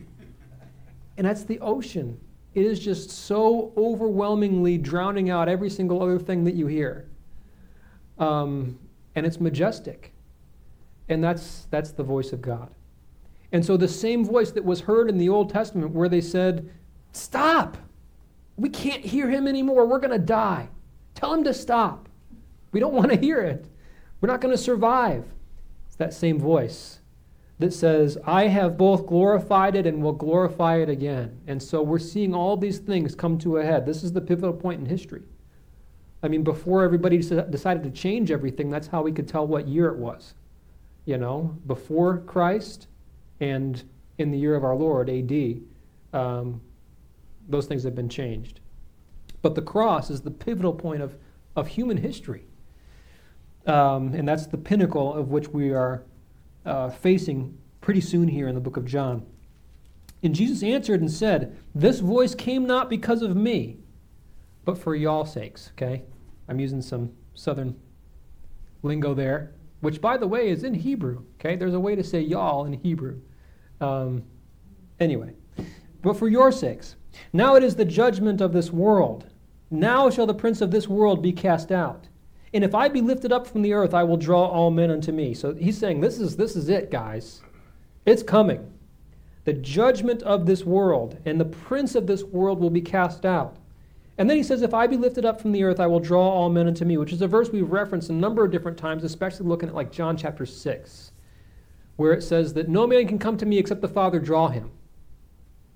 And that's the ocean. It is just so overwhelmingly drowning out every single other thing that you hear. Um, and it's majestic. And that's, that's the voice of God. And so the same voice that was heard in the Old Testament where they said, Stop! We can't hear him anymore. We're going to die. Tell him to stop. We don't want to hear it. We're not going to survive. It's that same voice that says, I have both glorified it and will glorify it again. And so we're seeing all these things come to a head. This is the pivotal point in history. I mean, before everybody decided to change everything, that's how we could tell what year it was. You know, before Christ and in the year of our Lord, AD, um, those things have been changed. But the cross is the pivotal point of, of human history. Um, and that's the pinnacle of which we are uh, facing pretty soon here in the book of John. And Jesus answered and said, This voice came not because of me, but for y'all's sakes. Okay? I'm using some southern lingo there, which, by the way, is in Hebrew. Okay? There's a way to say y'all in Hebrew. Um, anyway, but for your sakes. Now it is the judgment of this world. Now shall the prince of this world be cast out. And if I be lifted up from the earth, I will draw all men unto me. So he's saying, this is, this is it, guys. It's coming. The judgment of this world, and the prince of this world will be cast out. And then he says, If I be lifted up from the earth, I will draw all men unto me, which is a verse we've referenced a number of different times, especially looking at like John chapter 6, where it says that no man can come to me except the Father draw him.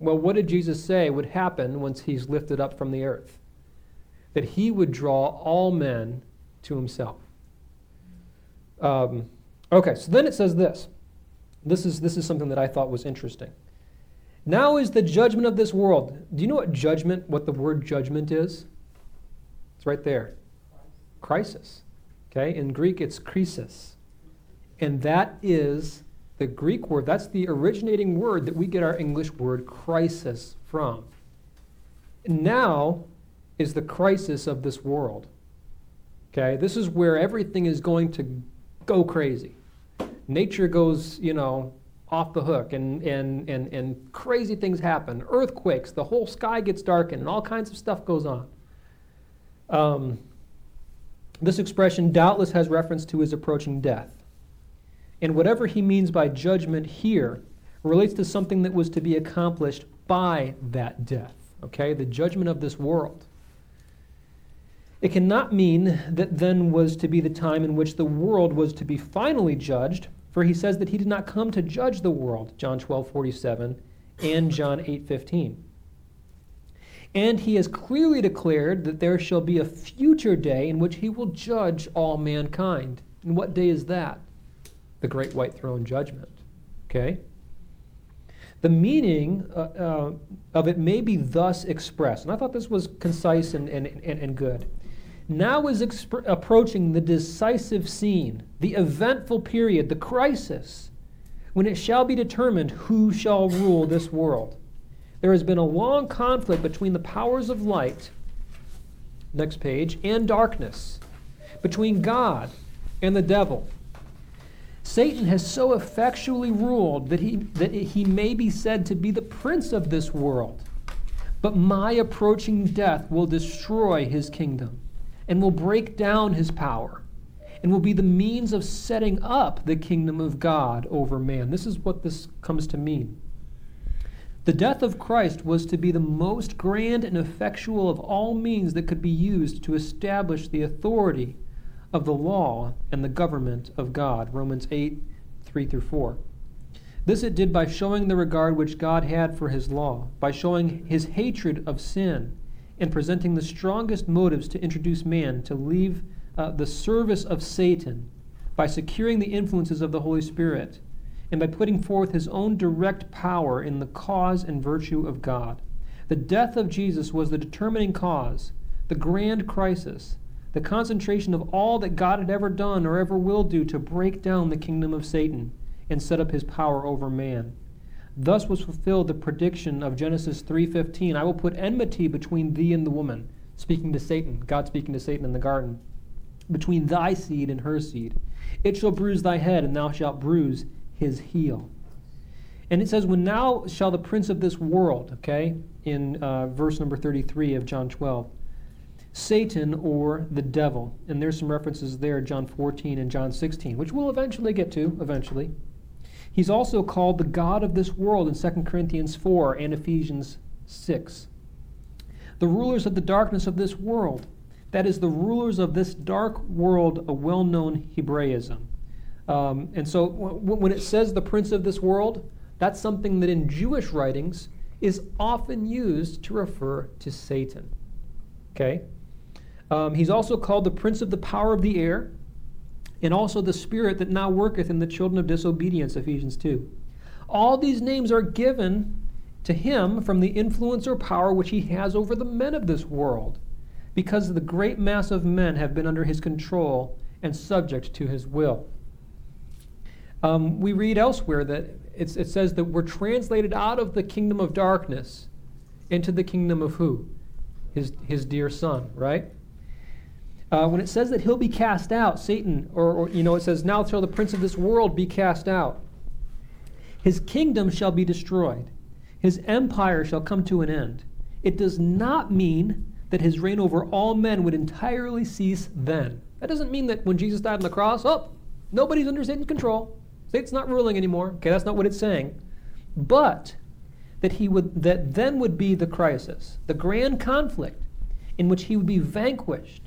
Well, what did Jesus say would happen once he's lifted up from the earth? That he would draw all men to himself. Um, okay, so then it says this. This is, this is something that I thought was interesting. Now is the judgment of this world. Do you know what judgment, what the word judgment is? It's right there. Crisis. Okay, in Greek it's krisis. And that is the Greek word, that's the originating word that we get our English word crisis from. Now is the crisis of this world. Okay, this is where everything is going to go crazy. Nature goes, you know, off the hook and, and, and, and crazy things happen. Earthquakes, the whole sky gets darkened, and all kinds of stuff goes on. Um, this expression doubtless has reference to his approaching death. And whatever he means by judgment here relates to something that was to be accomplished by that death. Okay, the judgment of this world. It cannot mean that then was to be the time in which the world was to be finally judged, for he says that he did not come to judge the world, John 12, 47, and John 8, 15. And he has clearly declared that there shall be a future day in which he will judge all mankind. And what day is that? The great white throne judgment. Okay? The meaning uh, uh, of it may be thus expressed. And I thought this was concise and, and, and, and good now is exp- approaching the decisive scene, the eventful period, the crisis, when it shall be determined who shall rule this world. There has been a long conflict between the powers of light, next page, and darkness, between God and the devil. Satan has so effectually ruled that he, that he may be said to be the prince of this world. But my approaching death will destroy his kingdom and will break down his power and will be the means of setting up the kingdom of God over man. This is what this comes to mean. The death of Christ was to be the most grand and effectual of all means that could be used to establish the authority of the law and the government of God. Romans 8, 3 through 4. This it did by showing the regard which God had for his law, by showing his hatred of sin, and presenting the strongest motives to introduce man to leave uh, the service of Satan, by securing the influences of the Holy Spirit, and by putting forth his own direct power in the cause and virtue of God. The death of Jesus was the determining cause, the grand crisis, the concentration of all that God had ever done or ever will do to break down the kingdom of Satan and set up his power over man. Thus was fulfilled the prediction of Genesis 3:15, I will put enmity between thee and the woman, speaking to Satan, God speaking to Satan in the garden, between thy seed and her seed. It shall bruise thy head and thou shalt bruise his heel. And it says, When now shall the prince of this world, okay, in uh, verse number 33 of John 12, Satan or the devil. And there's some references there, John 14 and John 16, which we'll eventually get to, eventually. He's also called the God of this world in 2 Corinthians 4 and Ephesians 6. The rulers of the darkness of this world, that is, the rulers of this dark world, a well known Hebraism. Um, and so w- when it says the prince of this world, that's something that in Jewish writings is often used to refer to Satan. Okay? Um, he's also called the prince of the power of the air, and also the spirit that now worketh in the children of disobedience, Ephesians 2. All these names are given to him from the influence or power which he has over the men of this world, because the great mass of men have been under his control and subject to his will. Um, we read elsewhere that it says that we're translated out of the kingdom of darkness into the kingdom of who? His, his dear son, right? Uh, when it says that he'll be cast out, Satan, or, or, you know, it says, Now shall the prince of this world be cast out. His kingdom shall be destroyed, his empire shall come to an end. It does not mean that his reign over all men would entirely cease then. That doesn't mean that when Jesus died on the cross, oh, nobody's under Satan's control. Satan's not ruling anymore. Okay, that's not what it's saying. But that he would that then would be the crisis, the grand conflict in which he would be vanquished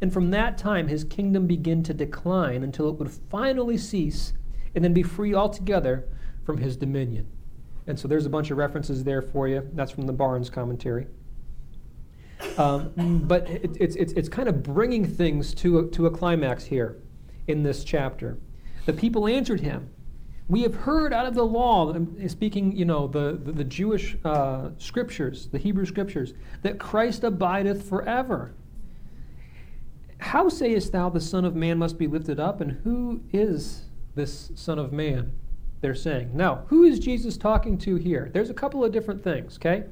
and from that time, his kingdom began to decline until it would finally cease and then be free altogether from his dominion. And so there's a bunch of references there for you. That's from the Barnes commentary. Um, but it, it's, it's, it's kind of bringing things to a, to a climax here in this chapter. The people answered him, We have heard out of the law, speaking, you know, the, the, the Jewish uh, scriptures, the Hebrew scriptures, that Christ abideth forever. How sayest thou the Son of Man must be lifted up? And who is this Son of Man? They're saying. Now, who is Jesus talking to here? There's a couple of different things, okay?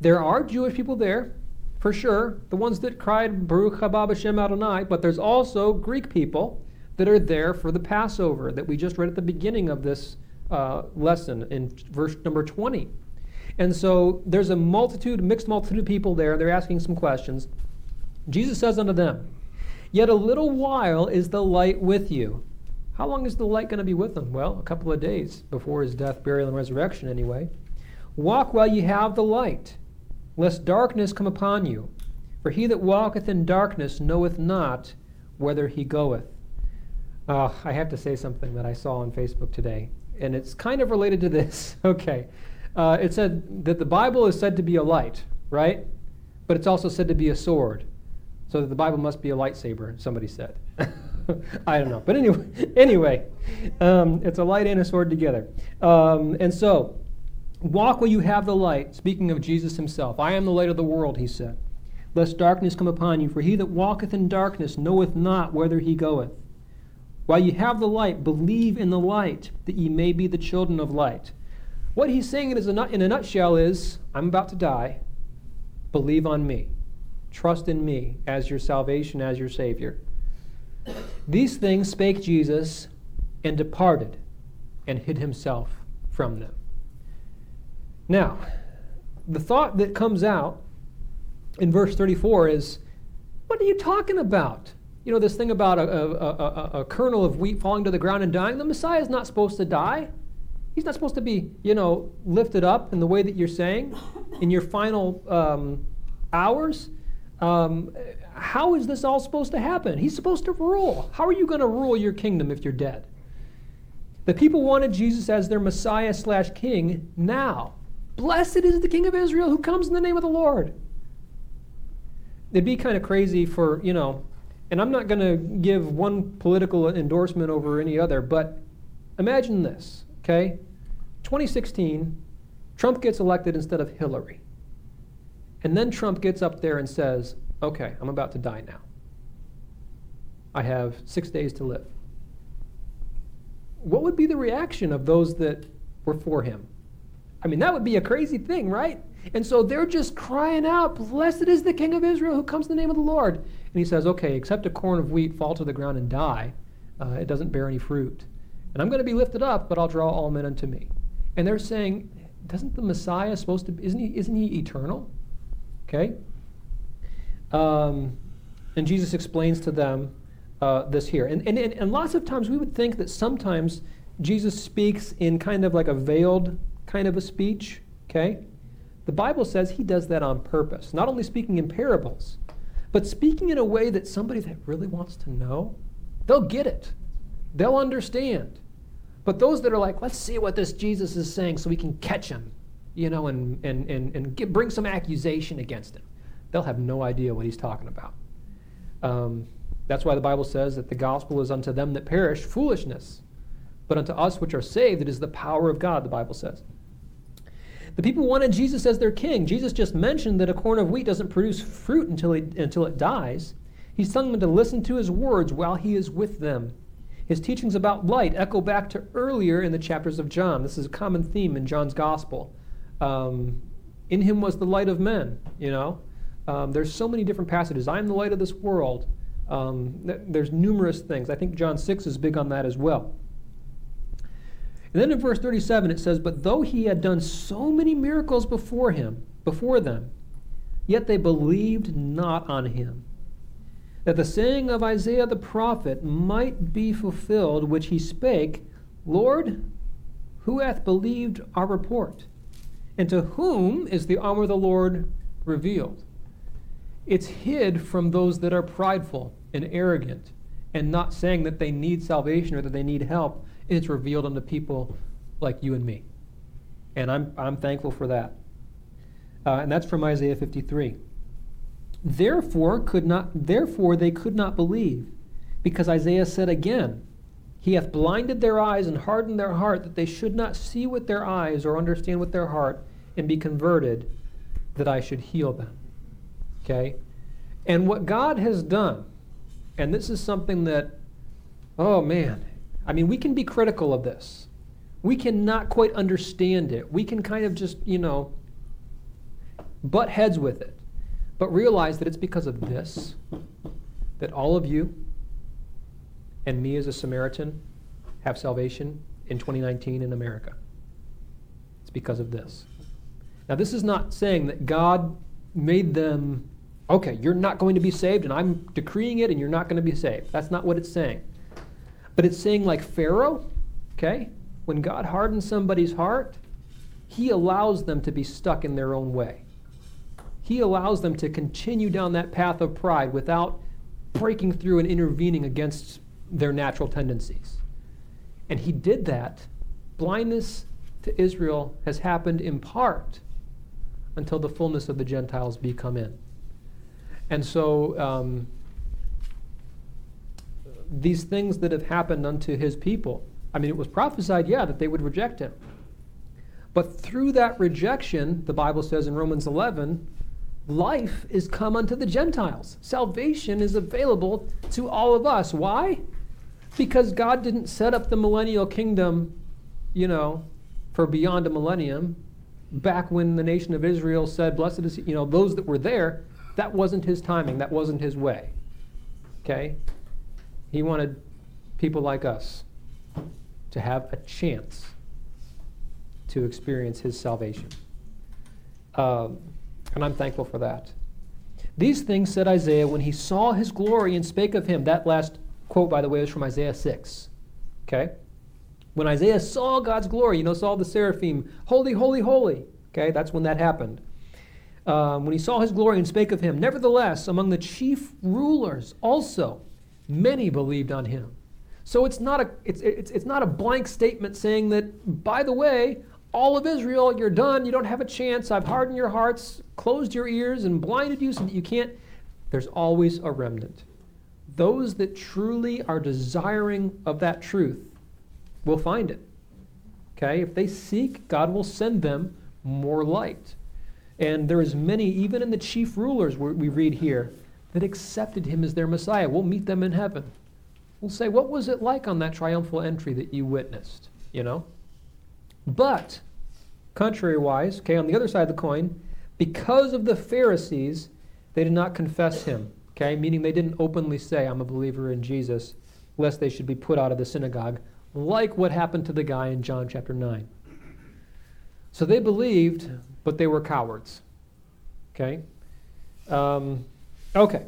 There are Jewish people there, for sure, the ones that cried Baruch haba Hashem Adonai, but there's also Greek people that are there for the Passover that we just read at the beginning of this uh, lesson in verse number 20. And so there's a multitude, mixed multitude of people there. They're asking some questions. Jesus says unto them, Yet a little while is the light with you. How long is the light going to be with them? Well, a couple of days before his death, burial, and resurrection, anyway. Walk while ye have the light, lest darkness come upon you. For he that walketh in darkness knoweth not whither he goeth. Uh, I have to say something that I saw on Facebook today, and it's kind of related to this. okay. Uh, it said that the Bible is said to be a light, right? But it's also said to be a sword. So the Bible must be a lightsaber, somebody said. I don't know. But anyway, anyway um, it's a light and a sword together. Um, and so, walk while you have the light, speaking of Jesus himself. I am the light of the world, he said. Lest darkness come upon you, for he that walketh in darkness knoweth not whither he goeth. While ye have the light, believe in the light, that ye may be the children of light. What he's saying in a nutshell is I'm about to die. Believe on me. Trust in me as your salvation, as your Savior. These things spake Jesus and departed and hid himself from them. Now, the thought that comes out in verse 34 is what are you talking about? You know, this thing about a, a, a, a, kernel of wheat falling to the ground and dying. The Messiah is not supposed to die. He's not supposed to be, you know, lifted up in the way that you're saying in your final um, hours. Um, how is this all supposed to happen? He's supposed to rule. How are you going to rule your kingdom if you're dead? The people wanted Jesus as their Messiah slash king now. Blessed is the King of Israel who comes in the name of the Lord. It'd be kind of crazy for, you know, and I'm not going to give one political endorsement over any other, but imagine this, okay? 2016, Trump gets elected instead of Hillary. And then Trump gets up there and says, okay, I'm about to die now. I have six days to live. What would be the reaction of those that were for him? I mean, that would be a crazy thing, right? And so they're just crying out, Blessed is the King of Israel who comes in the name of the Lord. And he says, Okay, except a corn of wheat fall to the ground and die, uh, it doesn't bear any fruit. And I'm going to be lifted up, but I'll draw all men unto me. And they're saying, Doesn't the Messiah supposed to, isn't he, isn't he eternal? Okay? Um, and Jesus explains to them uh, this here. And, and, and lots of times we would think that sometimes Jesus speaks in kind of like a veiled kind of a speech, okay? The Bible says he does that on purpose, not only speaking in parables, but speaking in a way that somebody that really wants to know, they'll get it. They'll understand. But those that are like, let's see what this Jesus is saying so we can catch him, you know, and, and, and, and bring some accusation against him, they'll have no idea what he's talking about. Um, that's why the Bible says that the gospel is unto them that perish foolishness, but unto us which are saved it is the power of God, the Bible says. The people wanted Jesus as their king. Jesus just mentioned that a corn of wheat doesn't produce fruit until, he, until it dies. He's telling them to listen to his words while he is with them. His teachings about light echo back to earlier in the chapters of John. This is a common theme in John's gospel. Um, in him was the light of men, you know. Um, there's so many different passages. I am the light of this world. Um, th- there's numerous things. I think John 6 is big on that as well. And then in verse 37 it says, But though he had done so many miracles before him, before them, yet they believed not on him. That the saying of Isaiah the prophet might be fulfilled, which he spake, Lord, who hath believed our report? And to whom is the arm of the Lord revealed? It's hid from those that are prideful and arrogant and not saying that they need salvation or that they need help. It's revealed unto people like you and me. And I'm, I'm thankful for that. Uh, and that's from Isaiah 53. Therefore, could not, therefore they could not believe, because Isaiah said again, He hath blinded their eyes and hardened their heart, that they should not see with their eyes or understand with their heart and be converted, that I should heal them. Okay? And what God has done, and this is something that, oh man, I mean, we can be critical of this. We cannot quite understand it. We can kind of just, you know, butt heads with it. But realize that it's because of this that all of you and me as a Samaritan have salvation in 2019 in America. It's because of this. Now, this is not saying that God made them okay, you're not going to be saved, and I'm decreeing it, and you're not going to be saved. That's not what it's saying. But it's saying, like Pharaoh, okay, when God hardens somebody's heart, he allows them to be stuck in their own way. He allows them to continue down that path of pride without breaking through and intervening against their natural tendencies. And he did that. Blindness to Israel has happened in part until the fullness of the Gentiles be come in. And so um, these things that have happened unto his people, I mean, it was prophesied, yeah, that they would reject him. But through that rejection, the Bible says in Romans 11, life is come unto the Gentiles. Salvation is available to all of us. Why? Because God didn't set up the millennial kingdom, you know, for beyond a millennium. Back when the nation of Israel said, Blessed is, you know, those that were there, that wasn't his timing, that wasn't his way. Okay? He wanted people like us to have a chance to experience his salvation. Um, and I'm thankful for that. These things said Isaiah when he saw his glory and spake of him. That last quote, by the way, is from Isaiah 6. Okay? When Isaiah saw God's glory, you know, saw the seraphim, holy, holy, holy. Okay, that's when that happened. Um, when he saw his glory and spake of him, nevertheless, among the chief rulers also, many believed on him. So it's not a it's, it's, it's not a blank statement saying that, by the way, all of Israel, you're done, you don't have a chance, I've hardened your hearts, closed your ears, and blinded you so that you can't. There's always a remnant. Those that truly are desiring of that truth will find it. Okay? If they seek, God will send them more light. And there is many, even in the chief rulers we read here, that accepted him as their Messiah. We'll meet them in heaven. We'll say, what was it like on that triumphal entry that you witnessed? You know? But, contrary-wise, okay, on the other side of the coin, because of the Pharisees, they did not confess him. Okay, meaning they didn't openly say, I'm a believer in Jesus, lest they should be put out of the synagogue, like what happened to the guy in John chapter 9. So they believed, but they were cowards. Okay? Um, okay.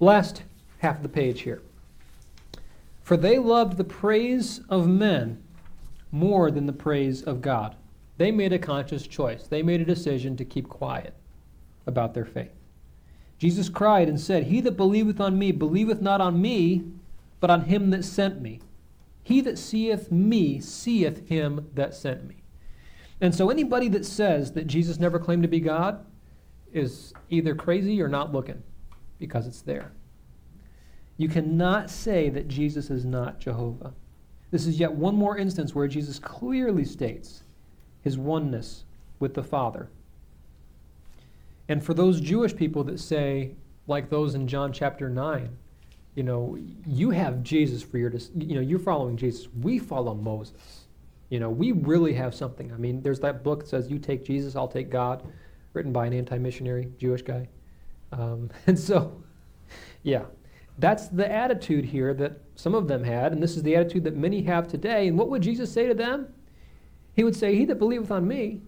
Last half of the page here. For they loved the praise of men more than the praise of God. They made a conscious choice. They made a decision to keep quiet about their faith. Jesus cried and said, He that believeth on me believeth not on me, but on him that sent me. He that seeth me seeth him that sent me. And so anybody that says that Jesus never claimed to be God is either crazy or not looking because it's there. You cannot say that Jesus is not Jehovah. This is yet one more instance where Jesus clearly states his oneness with the Father. And for those Jewish people that say, like those in John chapter 9, you know, you have Jesus for your, you know, you're following Jesus. We follow Moses. You know, we really have something. I mean, there's that book that says, You take Jesus, I'll take God, written by an anti missionary Jewish guy. Um, and so, yeah, that's the attitude here that some of them had, and this is the attitude that many have today. And what would Jesus say to them? He would say, He that believeth on me,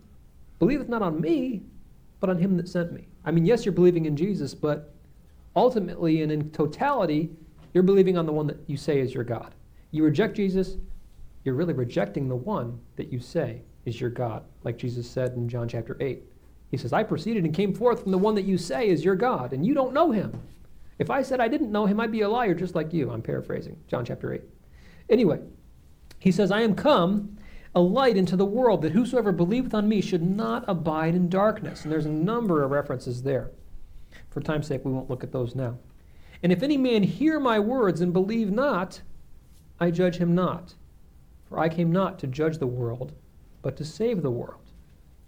believeth not on me, but on him that sent me. I mean, yes, you're believing in Jesus, but ultimately and in totality, you're believing on the one that you say is your God. You reject Jesus, you're really rejecting the one that you say is your God, like Jesus said in John chapter 8. He says, I proceeded and came forth from the one that you say is your God, and you don't know him. If I said I didn't know him, I'd be a liar just like you. I'm paraphrasing John chapter 8. Anyway, he says, I am come a light into the world, that whosoever believeth on me should not abide in darkness. And there's a number of references there. For time's sake, we won't look at those now. And if any man hear my words and believe not, I judge him not. For I came not to judge the world, but to save the world.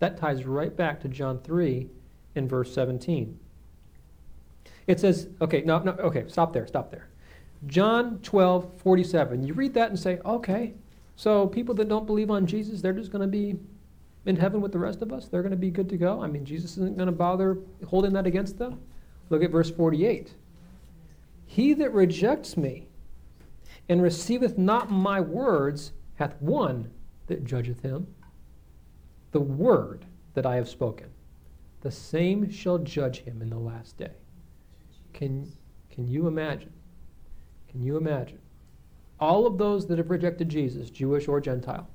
That ties right back to John 3 in verse 17. It says, okay, no, no, okay, stop there, stop there. John 12, 47. You read that and say, okay, so people that don't believe on Jesus, they're just going to be in heaven with the rest of us. They're going to be good to go. I mean, Jesus isn't going to bother holding that against them. Look at verse 48. He that rejects me and receiveth not my words hath one that judgeth him. The word that I have spoken, the same shall judge him in the last day. Can, can you imagine? Can you imagine? All of those that have rejected Jesus, Jewish or Gentile,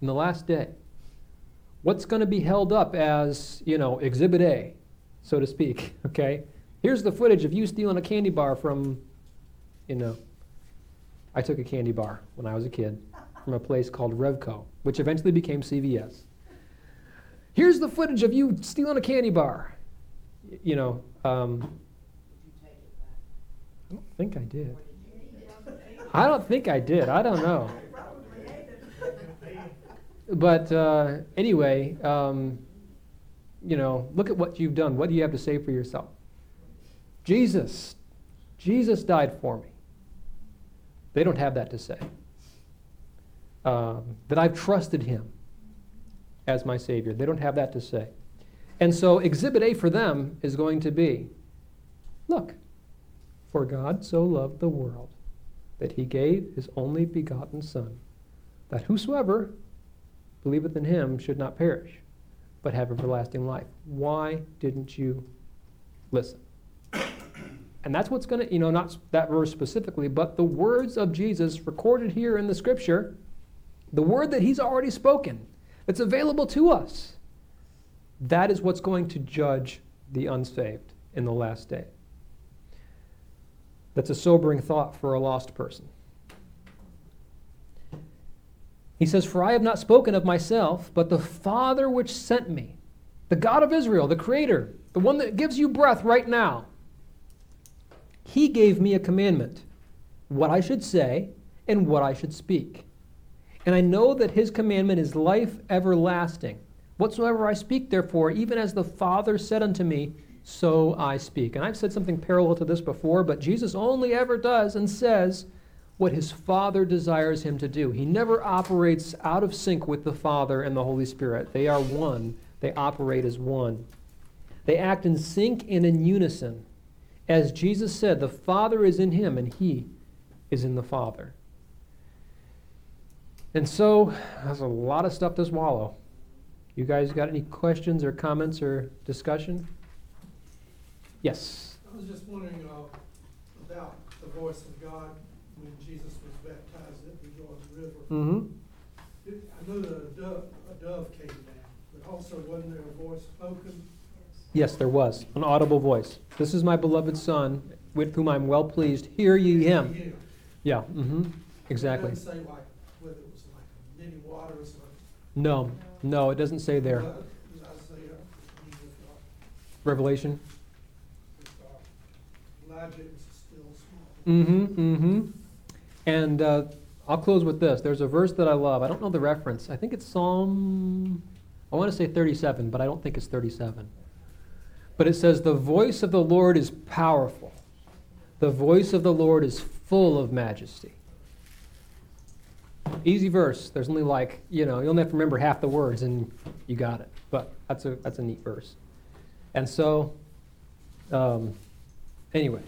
in the last day, what's going to be held up as, you know, exhibit A, so to speak, okay? Here's the footage of you stealing a candy bar from, you know, I took a candy bar when I was a kid from a place called Revco, which eventually became CVS. Here's the footage of you stealing a candy bar. You know, um, I don't think I did. I don't think I did. I don't know. But uh, anyway, um, you know, look at what you've done. What do you have to say for yourself? Jesus. Jesus died for me. They don't have that to say. Um, that I've trusted him as my Savior. They don't have that to say. And so, exhibit A for them is going to be look, for God so loved the world that he gave his only begotten Son, that whosoever believeth in him should not perish, but have everlasting life. Why didn't you listen? And that's what's going to, you know, not that verse specifically, but the words of Jesus recorded here in the scripture the word that He's already spoken, that's available to us. That is what's going to judge the unsaved in the last day. That's a sobering thought for a lost person. He says, For I have not spoken of myself, but the Father which sent me, the God of Israel, the Creator, the one that gives you breath right now, he gave me a commandment what I should say and what I should speak. And I know that his commandment is life everlasting. Whatsoever I speak, therefore, even as the Father said unto me, so I speak. And I've said something parallel to this before, but Jesus only ever does and says what his Father desires him to do. He never operates out of sync with the Father and the Holy Spirit. They are one, they operate as one. They act in sync and in unison. As Jesus said, the Father is in him and he is in the Father. And so, that's a lot of stuff to swallow. You guys got any questions or comments or discussion? Yes. I was just wondering uh, about the voice of God when Jesus was baptized at the Jordan River. Mm-hmm. It- I know that a dove, a dove came down, but also wasn't there a voice spoken? Yes, there was an audible voice. This is my beloved Son, with whom I'm well pleased. Hear ye him. Yeah. Yeah. Mm-hmm. Exactly. It say like whether it was like many waters or. No, no, it doesn't say there. But Isaiah, he was, uh, Revelation. Elijah was still small. Mm-hmm. Mm-hmm. And uh, I'll close with this. There's a verse that I love. I don't know the reference. I think it's Psalm. I want to say 37, but I don't think it's 37. But it says, "The voice of the Lord is powerful. The voice of the Lord is full of majesty." Easy verse. There's only like you know you only have to remember half the words and you got it. But that's a that's a neat verse. And so, um, anyway.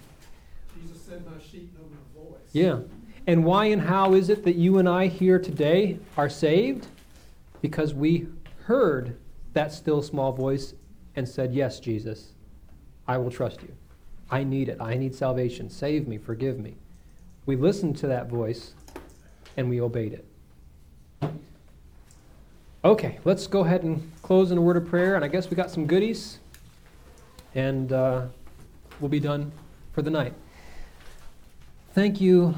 Jesus said, my sheep know my voice. Yeah. And why and how is it that you and I here today are saved? Because we heard that still small voice and said, Yes, Jesus, I will trust you. I need it. I need salvation. Save me. Forgive me. We listened to that voice and we obeyed it. Okay, let's go ahead and close in a word of prayer. And I guess we got some goodies. And uh, we'll be done for the night. Thank you,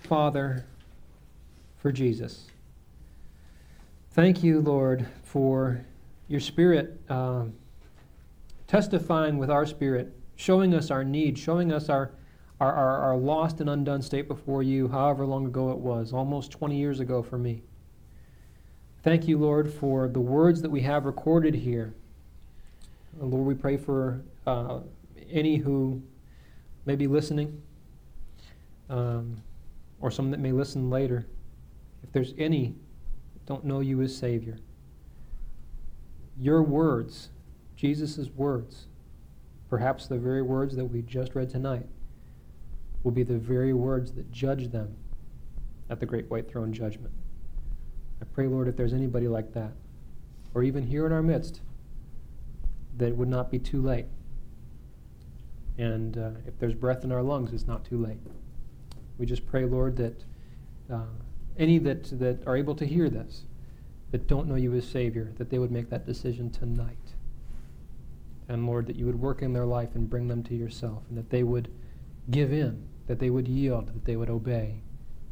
Father, for Jesus. Thank you, Lord, for your Spirit um, testifying with our spirit, showing us our need, showing us our, our, our, our lost and undone state before you, however long ago it was, almost 20 years ago for me. Thank you, Lord, for the words that we have recorded here. Uh, Lord, we pray for uh, any who may be listening um, or some that may listen later, if there's any that don't know you as Savior, your words, Jesus' words, perhaps the very words that we just read tonight, will be the very words that judge them at the great white throne judgment. I pray, Lord, if there's anybody like that, or even here in our midst, that it would not be too late. And uh, if there's breath in our lungs, it's not too late. We just pray, Lord, that uh, any that, that are able to hear this, that don't know you as Savior, that they would make that decision tonight. And Lord, that you would work in their life and bring them to yourself, and that they would give in, that they would yield, that they would obey,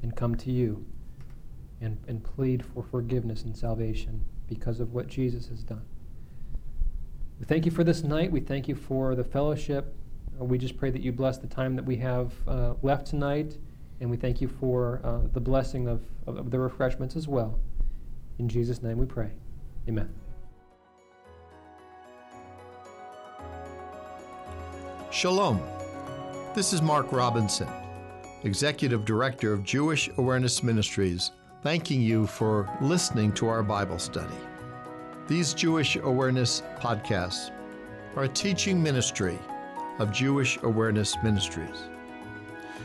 and come to you and, and plead for forgiveness and salvation because of what Jesus has done. We thank you for this night. We thank you for the fellowship. Uh, we just pray that you bless the time that we have uh, left tonight, and we thank you for uh, the blessing of, of, of the refreshments as well. In Jesus' name we pray. Amen. Shalom. This is Mark Robinson, Executive Director of Jewish Awareness Ministries, thanking you for listening to our Bible study. These Jewish Awareness podcasts are a teaching ministry of Jewish Awareness Ministries.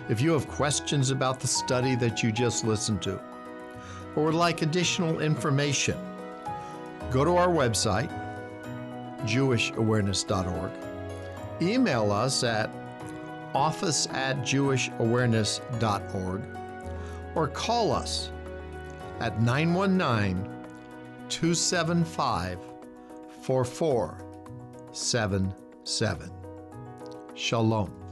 If you have questions about the study that you just listened to, or would like additional information, go to our website, jewishawareness.org, email us at office at jewishawareness.org, or call us at 919 275 4477. Shalom.